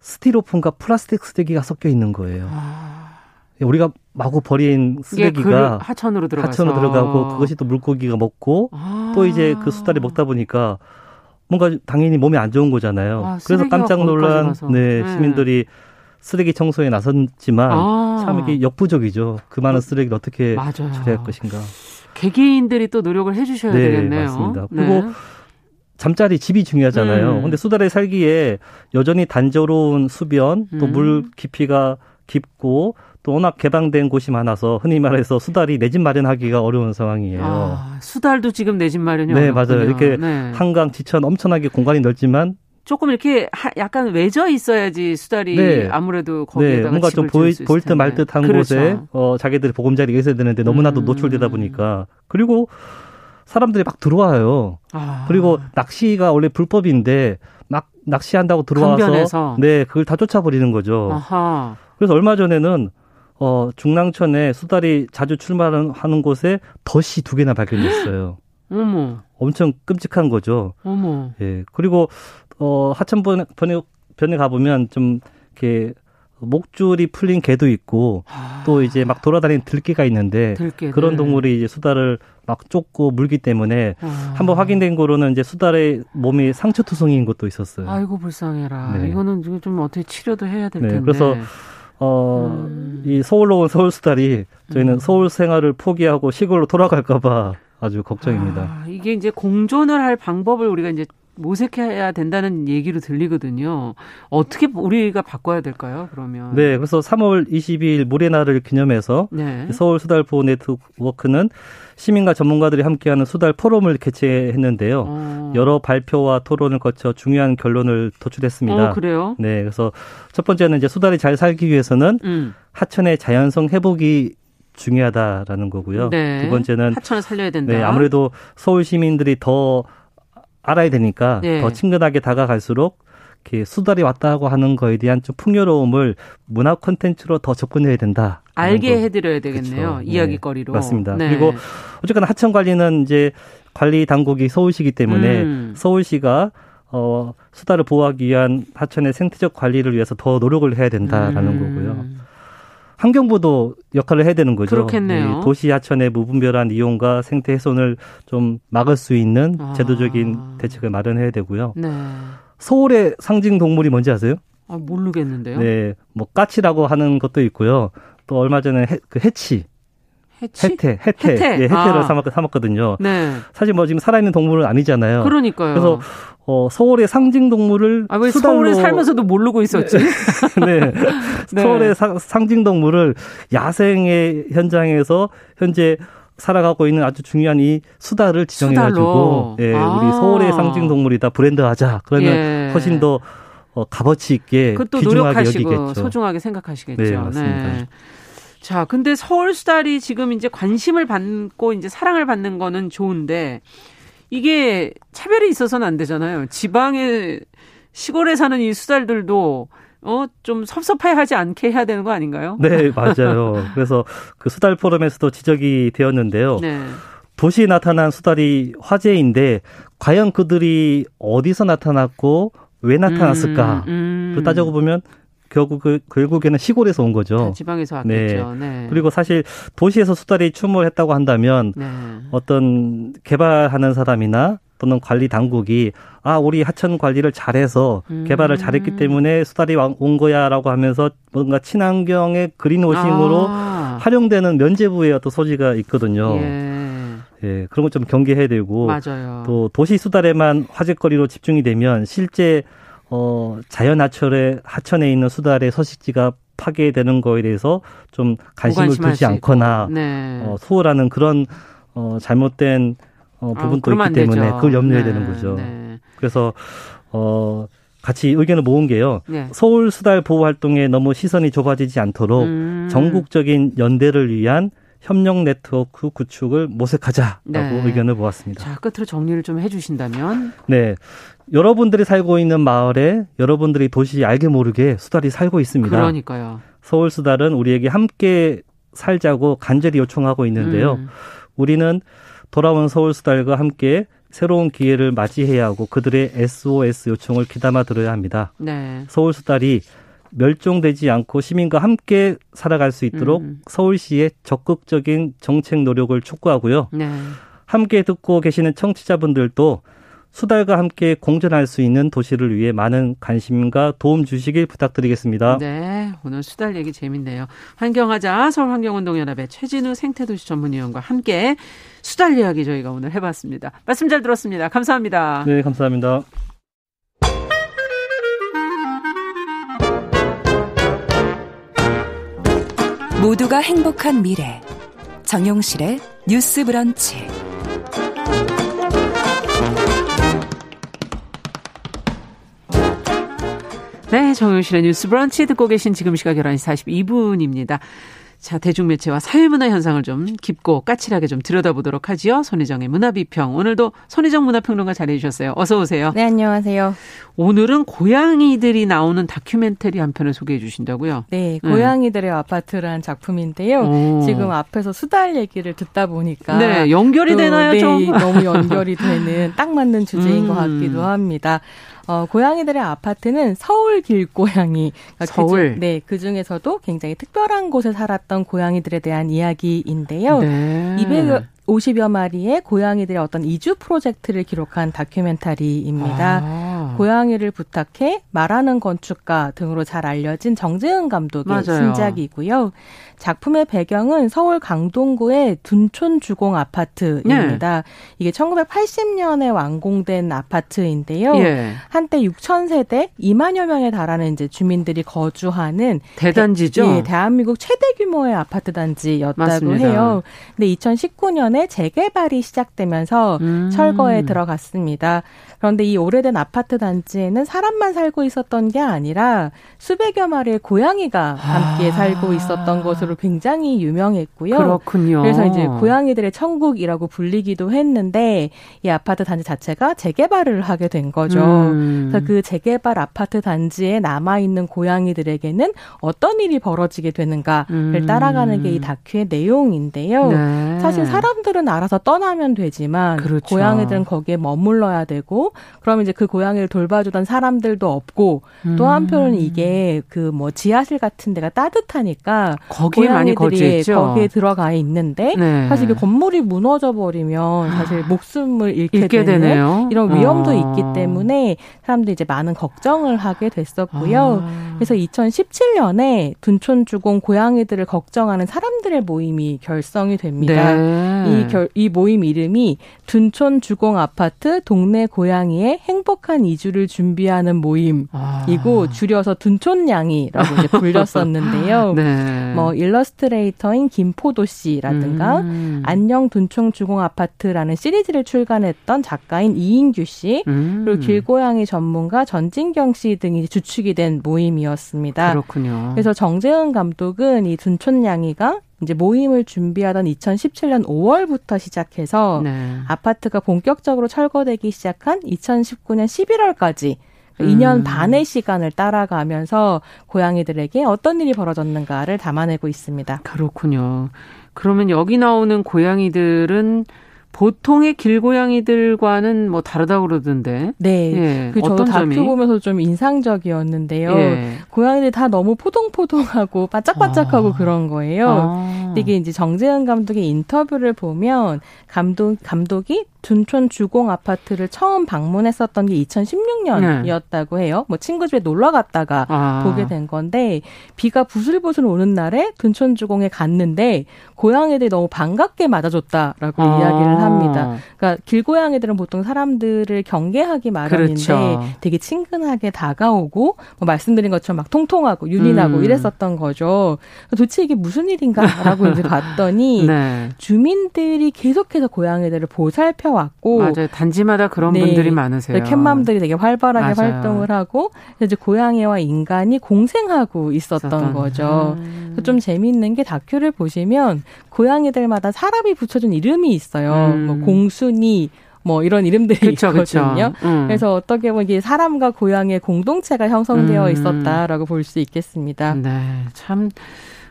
스티로폼과 플라스틱 쓰레기가 섞여 있는 거예요. 아. 우리가 마구 버린 쓰레기가 하천으로 들어가서 하천으로 들어가고 그것이 또 물고기가 먹고 아. 또 이제 그 수달이 먹다 보니까 뭔가 당연히 몸에 안 좋은 거잖아요. 아, 그래서 깜짝 놀란 네, 네, 시민들이 쓰레기 청소에 나섰지만 아. 참 이게 역부족이죠. 그 많은 쓰레기를 어떻게 맞아요. 처리할 것인가. 개개인들이 또 노력을 해주셔야 네, 되겠네요. 맞습니다. 그리고 네. 잠자리 집이 중요하잖아요. 음. 근데 수달에 살기에 여전히 단조로운 수변, 또물 음. 깊이가 깊고 또 워낙 개방된 곳이 많아서 흔히 말해서 수달이 내 집 마련하기가 어려운 상황이에요. 아, 수달도 지금 내 집 마련이 네, 어렵군요. 맞아요. 이렇게 네. 한강 지천 엄청나게 공간이 넓지만 조금 이렇게 하, 약간 외져 있어야지 수달이 네. 아무래도 거기에다가 네, 뭔가 좀 보일 듯 말 듯한 그렇죠. 곳에 어, 자기들이 보금자리가 있어야 되는데 너무나도 음. 노출되다 보니까 그리고 사람들이 막 들어와요. 아. 그리고 낚시가 원래 불법인데 막 낚시한다고 들어와서 강변에서. 네 그걸 다 쫓아버리는 거죠. 아하. 그래서 얼마 전에는 어 중랑천에 수달이 자주 출마하는 곳에 덫이 두 개나 발견됐어요. 어머. 엄청 끔찍한 거죠. 어머. 예. 그리고 어 하천변에 변에 가보면 좀 이렇게 목줄이 풀린 개도 있고 아. 또 이제 막 돌아다니는 들개가 있는데 들개들. 그런 동물이 이제 수달을 막 쫓고 물기 때문에 아. 한번 확인된 거로는 이제 수달의 몸이 상처 투성인 것도 있었어요. 아이고 불쌍해라. 네. 이거는 좀 어떻게 치료도 해야 될 네. 텐데. 그래서 어, 음. 이 서울로 온 서울 수달이 저희는 음. 서울 생활을 포기하고 시골로 돌아갈까봐 아주 걱정입니다. 아, 이게 이제 공존을 할 방법을 우리가 이제 모색해야 된다는 얘기로 들리거든요. 어떻게 우리가 바꿔야 될까요? 그러면 네, 그래서 3월 22일 모래 날을 기념해서 네. 서울 수달 보호 네트워크는 시민과 전문가들이 함께하는 수달 포럼을 개최했는데요. 어. 여러 발표와 토론을 거쳐 중요한 결론을 도출했습니다. 어, 그래요? 네, 그래서 첫 번째는 이제 수달이 잘 살기 위해서는 음. 하천의 자연성 회복이 중요하다라는 거고요. 네. 두 번째는 하천을 살려야 된다. 네, 아무래도 서울 시민들이 더 알아야 되니까 예. 더 친근하게 다가갈수록 이렇게 수달이 왔다고 하는 거에 대한 좀 풍요로움을 문화 콘텐츠로 더 접근해야 된다. 알게 거. 해드려야 되겠네요. 그렇죠. 이야기거리로. 네. 맞습니다. 네. 그리고 어쨌거나 하천 관리는 이제 관리 당국이 서울시기 때문에 음. 서울시가 어, 수달을 보호하기 위한 하천의 생태적 관리를 위해서 더 노력을 해야 된다라는 음. 거고요. 환경부도 역할을 해야 되는 거죠. 그렇겠네요. 도시 하천의 무분별한 이용과 생태 훼손을 좀 막을 수 있는 아. 제도적인 대책을 마련해야 되고요. 네. 서울의 상징 동물이 뭔지 아세요? 아, 모르겠는데요. 네, 뭐 까치라고 하는 것도 있고요. 또 얼마 전에 해, 그 해치. 해치? 해태, 해태, 해태. 예, 해태를 아. 삼았, 삼았거든요. 네. 사실 뭐 지금 살아있는 동물은 아니잖아요. 그러니까요. 그래서 어, 서울의 상징 동물을 아, 왜 수달로... 서울에 살면서도 모르고 있었지? 네. 네. 네. 서울의 사, 상징 동물을 야생의 현장에서 현재 살아가고 있는 아주 중요한 이 수달을 지정해가지고 예, 아. 우리 서울의 상징 동물이다 브랜드하자 그러면 예. 훨씬 더 어, 값어치 있게 그것도 노력하시고 여기겠죠. 소중하게 생각하시겠죠. 네, 맞습니다. 네. 자, 근데 서울 수달이 지금 이제 관심을 받고 이제 사랑을 받는 거는 좋은데 이게 차별이 있어서는 안 되잖아요. 지방에 시골에 사는 이 수달들도 어, 좀 섭섭해 하지 않게 해야 되는 거 아닌가요? 네, 맞아요. 그래서 그 수달 포럼에서도 지적이 되었는데요. 네. 도시에 나타난 수달이 화제인데 과연 그들이 어디서 나타났고 왜 나타났을까? 음, 음. 따져고 보면 결국 그, 결국에는 시골에서 온 거죠. 지방에서 왔겠죠. 네. 네. 그리고 사실 도시에서 수달이 출몰 했다고 한다면 네. 어떤 개발하는 사람이나 또는 관리 당국이 아 우리 하천 관리를 잘해서 음. 개발을 잘했기 때문에 수달이 온 거야라고 하면서 뭔가 친환경의 그린워싱으로 아. 활용되는 면제부의 어떤 소지가 있거든요. 예. 예, 그런 것 좀 경계해야 되고 맞아요. 또 도시 수달에만 화제거리로 집중이 되면 실제 어 자연 하천에 하천에 있는 수달의 서식지가 파괴되는 거에 대해서 좀 관심을 두지 않거나 네. 어, 소홀하는 그런 어 잘못된 어, 아, 부분도 어, 있기 때문에 되죠. 그걸 염려해야 네, 되는 거죠. 네. 그래서 어 같이 의견을 모은 게요. 네. 서울 수달 보호 활동에 너무 시선이 좁아지지 않도록 음. 전국적인 연대를 위한 협력 네트워크 구축을 모색하자라고 네. 의견을 모았습니다. 자, 끝으로 정리를 좀 해주신다면. 네. 여러분들이 살고 있는 마을에 여러분들이 도시 알게 모르게 수달이 살고 있습니다. 그러니까요. 서울 수달은 우리에게 함께 살자고 간절히 요청하고 있는데요. 음. 우리는 돌아온 서울 수달과 함께 새로운 기회를 맞이해야 하고 그들의 SOS 요청을 귀담아 들어야 합니다. 네. 서울 수달이 멸종되지 않고 시민과 함께 살아갈 수 있도록 음. 서울시의 적극적인 정책 노력을 촉구하고요. 네. 함께 듣고 계시는 청취자분들도 수달과 함께 공존할 수 있는 도시를 위해 많은 관심과 도움 주시길 부탁드리겠습니다. 네, 오늘 수달 얘기 재밌네요. 환경하자 서울환경운동연합의 최진우 생태도시 전문위원과 함께 수달 이야기 저희가 오늘 해봤습니다. 말씀 잘 들었습니다. 감사합니다. 네, 감사합니다. 모두가 행복한 미래 정용실의 뉴스 브런치 네, 정용실의 뉴스 브런치 듣고 계신 지금 시각 11시 42분입니다. 자, 대중매체와 사회문화 현상을 좀 깊고 까칠하게 좀 들여다보도록 하지요. 손희정의 문화비평. 오늘도 손희정 문화평론가 자리해 주셨어요. 어서 오세요. 네, 안녕하세요. 오늘은 고양이들이 나오는 다큐멘터리 한 편을 소개해 주신다고요? 네, 고양이들의 네. 아파트라는 작품인데요. 오. 지금 앞에서 수달 얘기를 듣다 보니까 네, 연결이 되나요, 네, 좀? 너무 연결이 되는 딱 맞는 주제인 음. 것 같기도 합니다. 어, 고양이들의 아파트는 서울 길고양이. 그러니까 서울. 그 중, 네, 그 중에서도 굉장히 특별한 곳에 살았던 고양이들에 대한 이야기인데요. 네. 200, 50여 마리의 고양이들의 어떤 이주 프로젝트를 기록한 다큐멘터리입니다. 아. 고양이를 부탁해 말하는 건축가 등으로 잘 알려진 정재은 감독의 맞아요. 신작이고요. 작품의 배경은 서울 강동구의 둔촌 주공 아파트입니다. 네. 이게 1980년에 완공된 아파트인데요. 예. 한때 6천 세대 2만여 명에 달하는 이제 주민들이 거주하는 대단지죠. 대, 예, 대한민국 최대 규모의 아파트 단지였다고 맞습니다. 해요. 근데 2019년 에 재개발이 시작되면서 음. 철거에 들어갔습니다. 그런데 이 오래된 아파트 단지에는 사람만 살고 있었던 게 아니라 수백여 마리의 고양이가 함께 아. 살고 있었던 것으로 굉장히 유명했고요. 그렇군요. 그래서 이제 고양이들의 천국이라고 불리기도 했는데 이 아파트 단지 자체가 재개발을 하게 된 거죠. 음. 그래서 그 재개발 아파트 단지에 남아 있는 고양이들에게는 어떤 일이 벌어지게 되는가를 음. 따라가는 게 이 다큐의 내용인데요. 네. 사실 사람 들은 알아서 떠나면 되지만 그렇죠. 고양이들은 거기에 머물러야 되고 그럼 이제 그 고양이를 돌봐주던 사람들도 없고 음. 또 한편은 이게 그 뭐 지하실 같은 데가 따뜻하니까 거기에 많이 거주했죠. 거기에 들어가 있는데 네. 사실 그 건물이 무너져 버리면 사실 목숨을 잃게, 잃게 되는 되네요. 이런 위험도 아. 있기 때문에 사람들이 이제 많은 걱정을 하게 됐었고요. 아. 그래서 2017년에 둔촌 주공 고양이들을 걱정하는 사람들의 모임이 결성이 됩니다. 네. 이, 결, 이 모임 이름이 둔촌 주공 아파트 동네 고양이 고양이의 행복한 이주를 준비하는 모임이고 아. 줄여서 둔촌냥이라고 이제 불렸었는데요. 네. 뭐 일러스트레이터인 김포도 씨라든가 음. 안녕 둔촌 주공 아파트라는 시리즈를 출간했던 작가인 이인규 씨 음. 그리고 길고양이 전문가 전진경 씨 등이 주축이 된 모임이었습니다. 그렇군요. 그래서 정재은 감독은 이 둔촌냥이가 이제 모임을 준비하던 2017년 5월부터 시작해서 네. 아파트가 본격적으로 철거되기 시작한 2019년 11월까지 음. 2년 반의 시간을 따라가면서 고양이들에게 어떤 일이 벌어졌는가를 담아내고 있습니다. 그렇군요. 그러면 여기 나오는 고양이들은 보통의 길고양이들과는 뭐 다르다고 그러던데. 네. 예. 그 저도 다큐? 보면서 좀 인상적이었는데요. 예. 고양이들 다 너무 포동포동하고 바짝바짝하고 아. 그런 거예요. 아. 이게 이제 정재현 감독의 인터뷰를 보면 감독 감독이 둔촌 주공 아파트를 처음 방문했었던 게 2016년이었다고 해요. 뭐 친구 집에 놀러 갔다가 아. 보게 된 건데 비가 부슬부슬 오는 날에 둔촌 주공에 갔는데 고양이들이 너무 반갑게 맞아줬다라고 아. 이야기를 합니다. 그러니까 길고양이들은 보통 사람들을 경계하기 마련인데 그렇죠. 되게 친근하게 다가오고 뭐 말씀드린 것처럼 막 통통하고 나고 음. 이랬었던 거죠. 도대체 이게 무슨 일인가라고 이제 봤더니 네. 주민들이 계속해서 고양이들을 보살펴 왔고 맞아요. 단지마다 그런 네. 분들이 많으세요. 캣맘들이 되게 활발하게 맞아요. 활동을 하고 이제 고양이와 인간이 공생하고 있었던, 있었던. 거죠. 음. 좀 재미있는 게 다큐를 보시면 고양이들마다 사람이 붙여준 이름이 있어요. 음. 뭐 공순이 뭐 이런 이름들이 그쵸, 있거든요. 그쵸. 음. 그래서 어떻게 보면 이게 사람과 고양이의 공동체가 형성되어 음. 있었다라고 볼 수 있겠습니다. 네, 참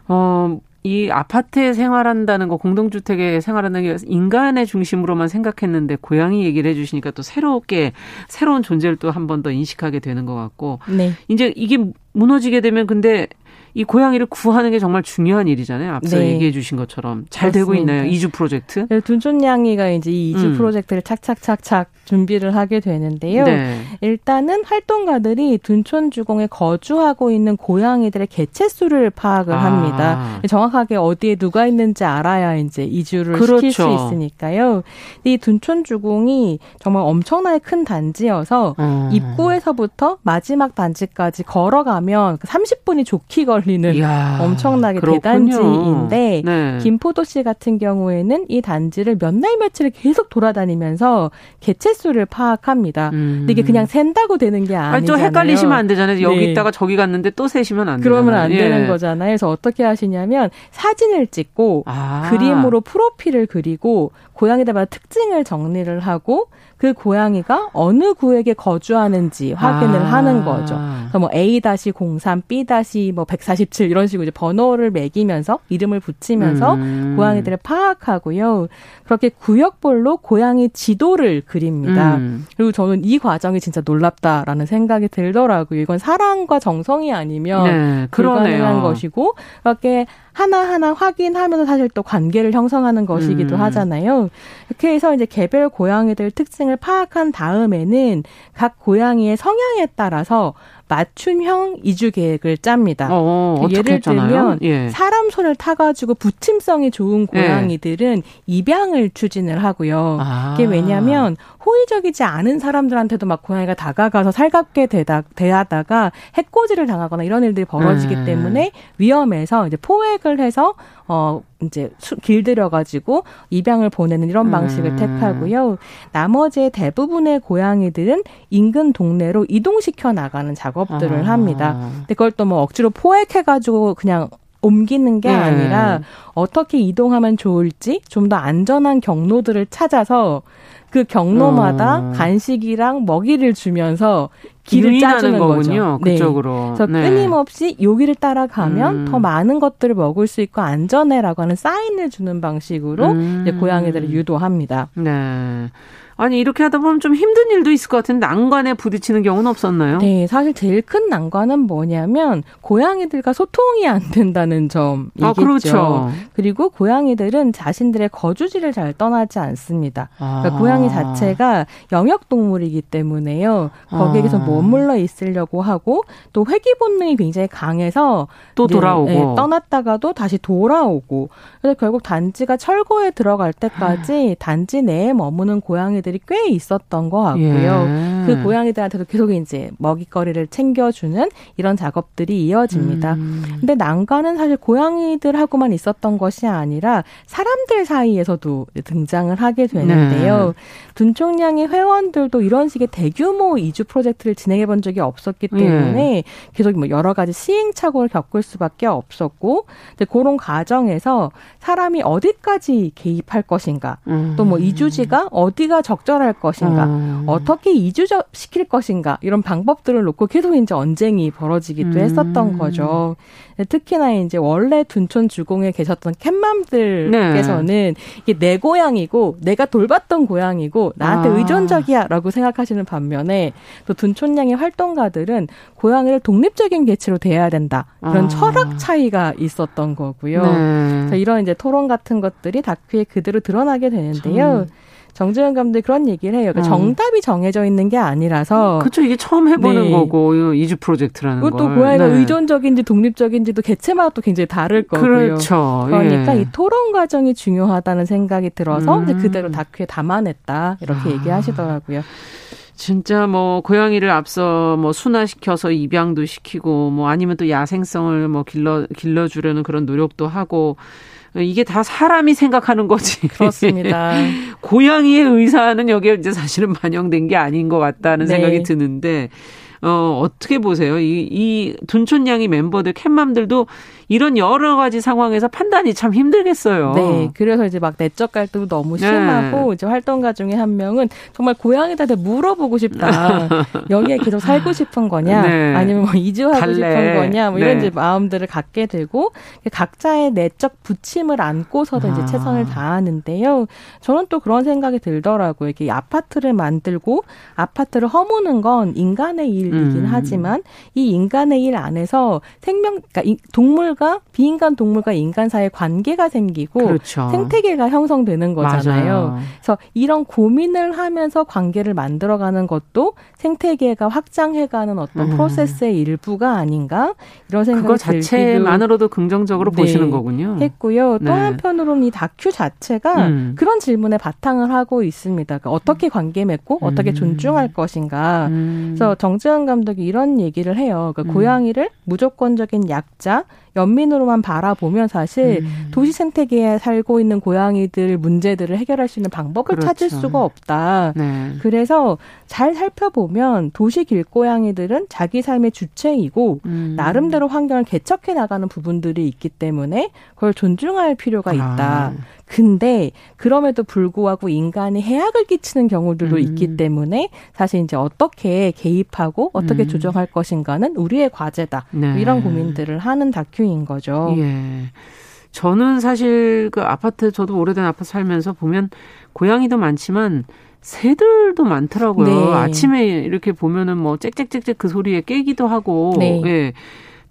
어. 이 아파트에 생활한다는 거, 공동주택에 생활한다는 게 인간의 중심으로만 생각했는데 고양이 얘기를 해주시니까 또 새롭게 새로운 존재를 또 한 번 더 인식하게 되는 것 같고. 네. 이제 이게 무너지게 되면 근데 이 고양이를 구하는 게 정말 중요한 일이잖아요. 앞서 네. 얘기해 주신 것처럼 잘 그렇습니다. 되고 있나요? 이주 프로젝트? 네, 둔촌냥이가 이제 이 이주 음. 프로젝트를 착착착착 준비를 하게 되는데요. 네. 일단은 활동가들이 둔촌 주공에 거주하고 있는 고양이들의 개체 수를 파악을 아. 합니다. 정확하게 어디에 누가 있는지 알아야 이제 이주를 그렇죠. 시킬 수 있으니까요. 이 둔촌 주공이 정말 엄청나게 큰 단지여서 음. 입구에서부터 마지막 단지까지 걸어가면 30분이 좋기 걸 걸리는 이야, 엄청나게 그렇군요. 대단지인데 네. 김포도시 같은 경우에는 이 단지를 몇 날 며칠을 계속 돌아다니면서 개체 수를 파악합니다. 음. 근데 이게 그냥 샌다고 되는 게 아니잖아요. 아니, 좀 헷갈리시면 안 되잖아요. 여기 네. 있다가 저기 갔는데 또 세시면 안 되잖아요. 그러면 안 예. 되는 거잖아요. 그래서 어떻게 하시냐면 사진을 찍고 아. 그림으로 프로필을 그리고 고양이들마다 특징을 정리를 하고 그 고양이가 어느 구역에 거주하는지 확인을 아. 하는 거죠. 그래서 뭐 A-03, B-뭐 147 이런 식으로 이제 번호를 매기면서 이름을 붙이면서 음. 고양이들을 파악하고요. 그렇게 구역별로 고양이 지도를 그립니다. 음. 그리고 저는 이 과정이 진짜 놀랍다라는 생각이 들더라고요. 이건 사랑과 정성이 아니면 네, 불가능한 것이고 그렇게 하나하나 확인하면서 사실 또 관계를 형성하는 것이기도 음. 하잖아요. 이렇게 해서 이제 개별 고양이들 특징을 파악한 다음에는 각 고양이의 성향에 따라서 맞춤형 이주 계획을 짭니다. 어, 예를 했잖아요? 들면 예. 사람 손을 타가지고 부침성이 좋은 예. 고양이들은 예. 입양을 추진을 하고요. 아. 이게 왜냐하면 호의적이지 않은 사람들한테도 막 고양이가 다가가서 살갑게 대다, 대하다가 해코지를 당하거나 이런 일들이 벌어지기 음. 때문에 위험해서 이제 포획 을 해서 어 이제 길들여 가지고 입양을 보내는 이런 방식을 음. 택하고요. 나머지 대부분의 고양이들은 인근 동네로 이동시켜 나가는 작업들을 아. 합니다. 근데 그걸 또 뭐 억지로 포획해 가지고 그냥 옮기는 게 네. 아니라 어떻게 이동하면 좋을지 좀 더 안전한 경로들을 찾아서 그 경로마다 어. 간식이랑 먹이를 주면서 길을 짜주는 거군요. 거죠. 그쪽으로. 네. 그래서 네. 끊임없이 여기를 따라가면 음. 더 많은 것들을 먹을 수 있고 안전해라고 하는 사인을 주는 방식으로 음. 이제 고양이들을 유도합니다. 네. 아니 이렇게 하다 보면 좀 힘든 일도 있을 것 같은데 난관에 부딪히는 경우는 없었나요? 네, 사실 제일 큰 난관은 뭐냐면 고양이들과 소통이 안 된다는 점이겠죠. 아, 그렇죠. 그리고 고양이들은 자신들의 거주지를 잘 떠나지 않습니다. 그러니까 아. 고양이 자체가 영역 동물이기 때문에요. 거기에 계속 아. 머물러 있으려고 하고 또 회귀 본능이 굉장히 강해서 또 돌아오고 네, 떠났다가도 다시 돌아오고 그래서 결국 단지가 철거에 들어갈 때까지 단지 내에 머무는 고양이들 고양이들이 꽤 있었던 것 같고요. 예. 그 고양이들한테도 계속 이제 먹이거리를 챙겨주는 이런 작업들이 이어집니다. 음. 근데 난관은 사실 고양이들하고만 있었던 것이 아니라 사람들 사이에서도 등장을 하게 되는데요. 네. 둔총량의 회원들도 이런 식의 대규모 이주 프로젝트를 진행해 본 적이 없었기 때문에 예. 계속 뭐 여러 가지 시행착오를 겪을 수밖에 없었고 이제 그런 과정에서 사람이 어디까지 개입할 것인가 음. 또뭐 이주지가 어디가 적 적절할 것인가, 음. 어떻게 이주시킬 것인가 이런 방법들을 놓고 계속 이제 언쟁이 벌어지기도 음. 했었던 거죠. 특히나 이제 원래 둔촌 주공에 계셨던 캣맘들께서는 네. 이게 내 고향이고 내가 돌봤던 고향이고 나한테 아. 의존적이야라고 생각하시는 반면에 또 둔촌양의 활동가들은 고향을 독립적인 개체로 대해야 된다 그런 아. 철학 차이가 있었던 거고요. 네. 이런 이제 토론 같은 것들이 다큐에 그대로 드러나게 되는데요. 참. 정재현 감독이 그런 얘기를 해요. 그러니까 음. 정답이 정해져 있는 게 아니라서. 그렇죠. 이게 처음 해보는 네. 거고 이주 프로젝트라는 거. 또 고양이가 네. 의존적인지 독립적인지도 개체마다 또 굉장히 다를 거고요. 그렇죠. 그러니까 예. 이 토론 과정이 중요하다는 생각이 들어서 음. 그대로 다큐에 담아냈다 이렇게 아. 얘기하시더라고요. 진짜 뭐 고양이를 앞서 뭐 순화시켜서 입양도 시키고 뭐 아니면 또 야생성을 뭐 길러 길러주려는 그런 노력도 하고 이게 다 사람이 생각하는 거지. 그렇습니다. 고양이의 의사는 여기에 이제 사실은 반영된 게 아닌 것 같다는 네. 생각이 드는데 어, 어떻게 보세요? 이, 이 둔촌양이 멤버들, 캣맘들도 이런 여러 가지 상황에서 판단이 참 힘들겠어요. 네. 그래서 이제 막 내적 갈등도 너무 네. 심하고 네. 이제 활동가 중에 한 명은 정말 고양이한테 물어보고 싶다. 여기에 계속 살고 싶은 거냐? 네. 아니면 뭐 이주하고 갈래. 싶은 거냐? 뭐 이런 네. 이제 마음들을 갖게 되고 각자의 내적 부침을 안고서도 아. 이제 최선을 다하는데요. 저는 또 그런 생각이 들더라고요. 이렇게 아파트를 만들고 아파트를 허무는 건 인간의 일이긴 음. 하지만 이 인간의 일 안에서 생명, 그러니까 동물 동물과 비인간 동물과 인간 사이의 관계가 생기고 그렇죠. 생태계가 형성되는 거잖아요. 맞아요. 그래서 이런 고민을 하면서 관계를 만들어가는 것도 생태계가 확장해가는 어떤 음. 프로세스의 일부가 아닌가 이런 생각이 그거 자체만으로도 긍정적으로 네, 보시는 거군요. 했고요. 네. 또 한편으로는 이 다큐 자체가 음. 그런 질문에 바탕을 하고 있습니다. 그러니까 어떻게 관계 맺고 음. 어떻게 존중할 것인가. 음. 그래서 정재현 감독이 이런 얘기를 해요. 그러니까 음. 고양이를 무조건적인 약자 연민으로만 바라보면 사실 음. 도시 생태계에 살고 있는 고양이들 문제들을 해결할 수 있는 방법을 그렇죠. 찾을 수가 없다. 네. 그래서 잘 살펴보면 도시 길고양이들은 자기 삶의 주체이고 음. 나름대로 환경을 개척해 나가는 부분들이 있기 때문에 그걸 존중할 필요가 있다. 아. 근데 그럼에도 불구하고 인간이 해악을 끼치는 경우들도 음. 있기 때문에 사실 이제 어떻게 개입하고 어떻게 음. 조정할 것인가는 우리의 과제다. 네. 이런 고민들을 하는 다큐인 거죠. 예. 저는 사실 그 아파트 저도 오래된 아파트 살면서 보면 고양이도 많지만 새들도 많더라고요. 네. 아침에 이렇게 보면은 뭐 짹짹짹짹 그 소리에 깨기도 하고. 네. 예.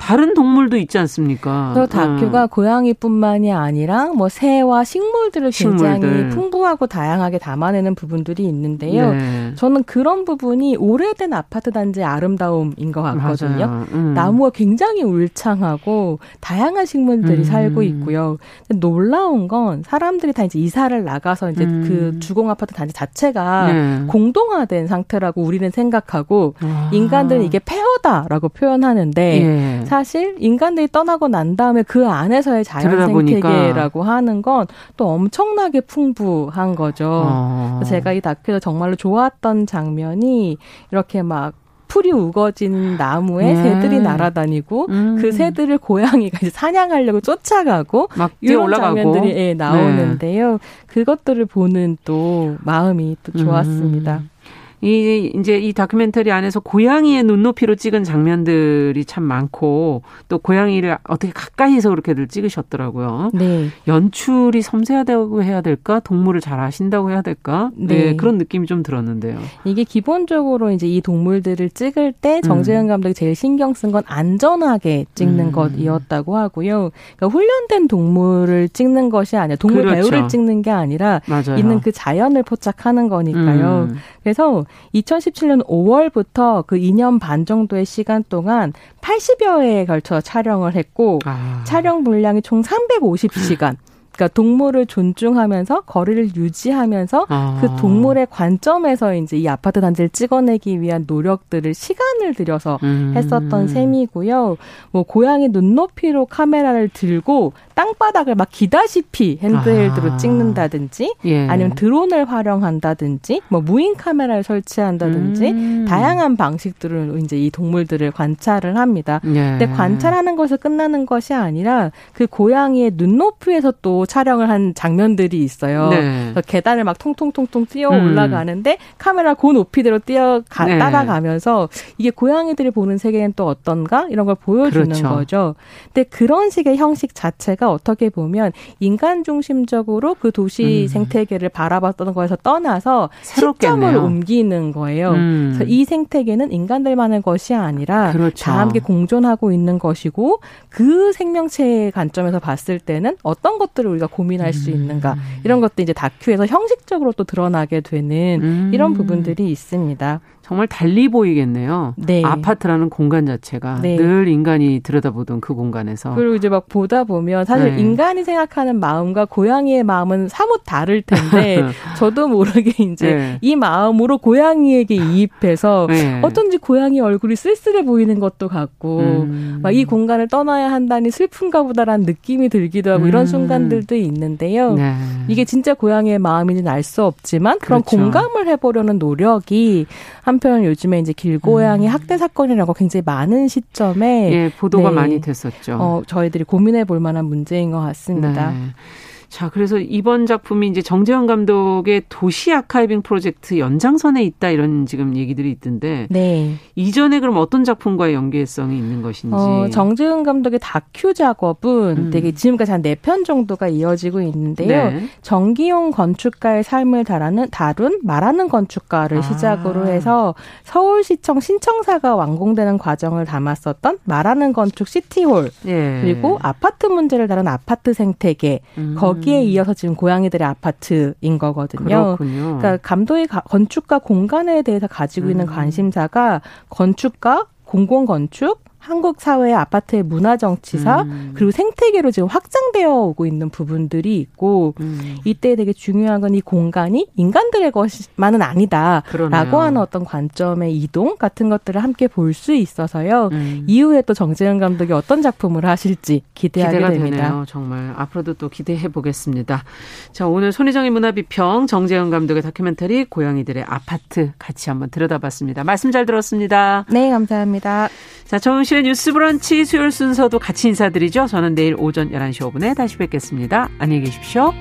다른 동물도 있지 않습니까? 그 다큐가 어. 고양이뿐만이 아니라 뭐 새와 식물들을 굉장히 식물들. 풍부하고 다양하게 담아내는 부분들이 있는데요. 네. 저는 그런 부분이 오래된 아파트 단지의 아름다움인 것 같거든요. 음. 나무가 굉장히 울창하고 다양한 식물들이 음. 살고 있고요. 놀라운 건 사람들이 다 이제 이사를 나가서 이제 음. 그 주공 아파트 단지 자체가 네. 공동화된 상태라고 우리는 생각하고 아. 인간들은 이게 폐허다라고 표현하는데 네. 사실 인간들이 떠나고 난 다음에 그 안에서의 자연 생태계라고 하는 건 또 엄청나게 풍부한 거죠. 어. 제가 이 다큐에서 정말로 좋았던 장면이 이렇게 막 풀이 우거진 나무에 네. 새들이 날아다니고 음. 그 새들을 고양이가 이제 사냥하려고 쫓아가고 막 이런 올라가고. 장면들이 예, 나오는데요. 네. 그것들을 보는 또 마음이 또 좋았습니다. 음. 이 이제 이 다큐멘터리 안에서 고양이의 눈높이로 찍은 장면들이 참 많고 또 고양이를 어떻게 가까이서 그렇게들 찍으셨더라고요. 네. 연출이 섬세하다고 해야 될까? 동물을 잘 아신다고 해야 될까? 네. 네. 그런 느낌이 좀 들었는데요. 이게 기본적으로 이제 이 동물들을 찍을 때 정재현 음. 감독이 제일 신경 쓴 건 안전하게 찍는 음. 것이었다고 하고요. 그러니까 훈련된 동물을 찍는 것이 아니라 동물 그렇죠. 배우를 찍는 게 아니라 맞아요. 있는 그 자연을 포착하는 거니까요. 음. 그래서 2017년 5월부터 그 2년 반 정도의 시간 동안 80여 회에 걸쳐 촬영을 했고 아. 촬영 분량이 총 350시간. 그러니까 동물을 존중하면서 거리를 유지하면서 아. 그 동물의 관점에서 이제 이 아파트 단지를 찍어내기 위한 노력들을 시간을 들여서 음. 했었던 셈이고요. 뭐 고양이 눈높이로 카메라를 들고 땅바닥을 막 기다시피 핸드헬드로 아. 찍는다든지 예. 아니면 드론을 활용한다든지 뭐 무인 카메라를 설치한다든지 음. 다양한 방식들로 이제 이 동물들을 관찰을 합니다. 예. 근데 관찰하는 것에 끝나는 것이 아니라 그 고양이의 눈높이에서 또 촬영을 한 장면들이 있어요. 네. 계단을 막 통통통통 뛰어 음. 올라가는데 음. 카메라 고 높이대로 뛰어 가, 네. 따라가면서 이게 고양이들이 보는 세계는 또 어떤가 이런 걸 보여주는 그렇죠. 거죠. 근데 그런 식의 형식 자체가 어떻게 보면 인간 중심적으로 그 도시 음. 생태계를 바라봤던 거에서 떠나서 새롭겠네요. 시점을 옮기는 거예요. 음. 그래서 이 생태계는 인간들만의 것이 아니라 그렇죠. 다 함께 공존하고 있는 것이고 그 생명체의 관점에서 봤을 때는 어떤 것들을 우리가 고민할 수 있는가 음. 이런 것도 이제 다큐에서 형식적으로 또 드러나게 되는 음. 이런 부분들이 있습니다. 정말 달리 보이겠네요. 네. 아파트라는 공간 자체가 네. 늘 인간이 들여다보던 그 공간에서. 그리고 이제 막 보다 보면 사실 네. 인간이 생각하는 마음과 고양이의 마음은 사뭇 다를 텐데 저도 모르게 이제 네. 이 마음으로 고양이에게 이입해서 네. 어쩐지 고양이 얼굴이 쓸쓸해 보이는 것도 같고 음. 막이 공간을 떠나야 한다니 슬픈가 보다라는 느낌이 들기도 하고 음. 이런 순간들도 있는데요. 네. 이게 진짜 고양이의 마음인지는 알 수 없지만 그런 그렇죠. 공감을 해보려는 노력이 한 한편 요즘에 이제 길고양이 음. 학대 사건이라고 굉장히 많은 시점에 예, 보도가 네, 많이 됐었죠. 어, 저희들이 고민해 볼 만한 문제인 것 같습니다. 네. 자, 그래서 이번 작품이 이제 정재현 감독의 도시 아카이빙 프로젝트 연장선에 있다 이런 지금 얘기들이 있던데. 네. 이전에 그럼 어떤 작품과의 연계성이 있는 것인지. 어, 정재현 감독의 다큐 작업은 음. 되게 지금까지 한 네 편 정도가 이어지고 있는데요. 네. 정기용 건축가의 삶을 다루는, 다룬 말하는 건축가를 아. 시작으로 해서 서울시청 신청사가 완공되는 과정을 담았었던 말하는 건축 시티홀. 예. 그리고 아파트 문제를 다룬 아파트 생태계. 음. 거기 에 이어서 지금 고양이들의 아파트인 거거든요. 그렇군요. 그러니까 감독의 건축가 공간에 대해서 가지고 있는 음. 관심사가 건축가, 공공건축, 한국 사회의 아파트의 문화 정치사 음. 그리고 생태계로 지금 확장되어 오고 있는 부분들이 있고 음. 이때 되게 중요한 건 이 공간이 인간들의 것만은 아니다라고 그러네요. 하는 어떤 관점의 이동 같은 것들을 함께 볼 수 있어서요. 음. 이후에 또 정재현 감독이 어떤 작품을 하실지 기대하게 기대가 됩니다. 되네요. 정말 앞으로도 또 기대해 보겠습니다. 자 오늘 손희정의 문화비평 정재현 감독의 다큐멘터리 고양이들의 아파트 같이 한번 들여다봤습니다. 말씀 잘 들었습니다. 네 감사합니다. 자 정은 정용실의 뉴스 브런치 수요일 순서도 같이 인사드리죠. 저는 내일 오전 11시 5분에 다시 뵙겠습니다. 안녕히 계십시오.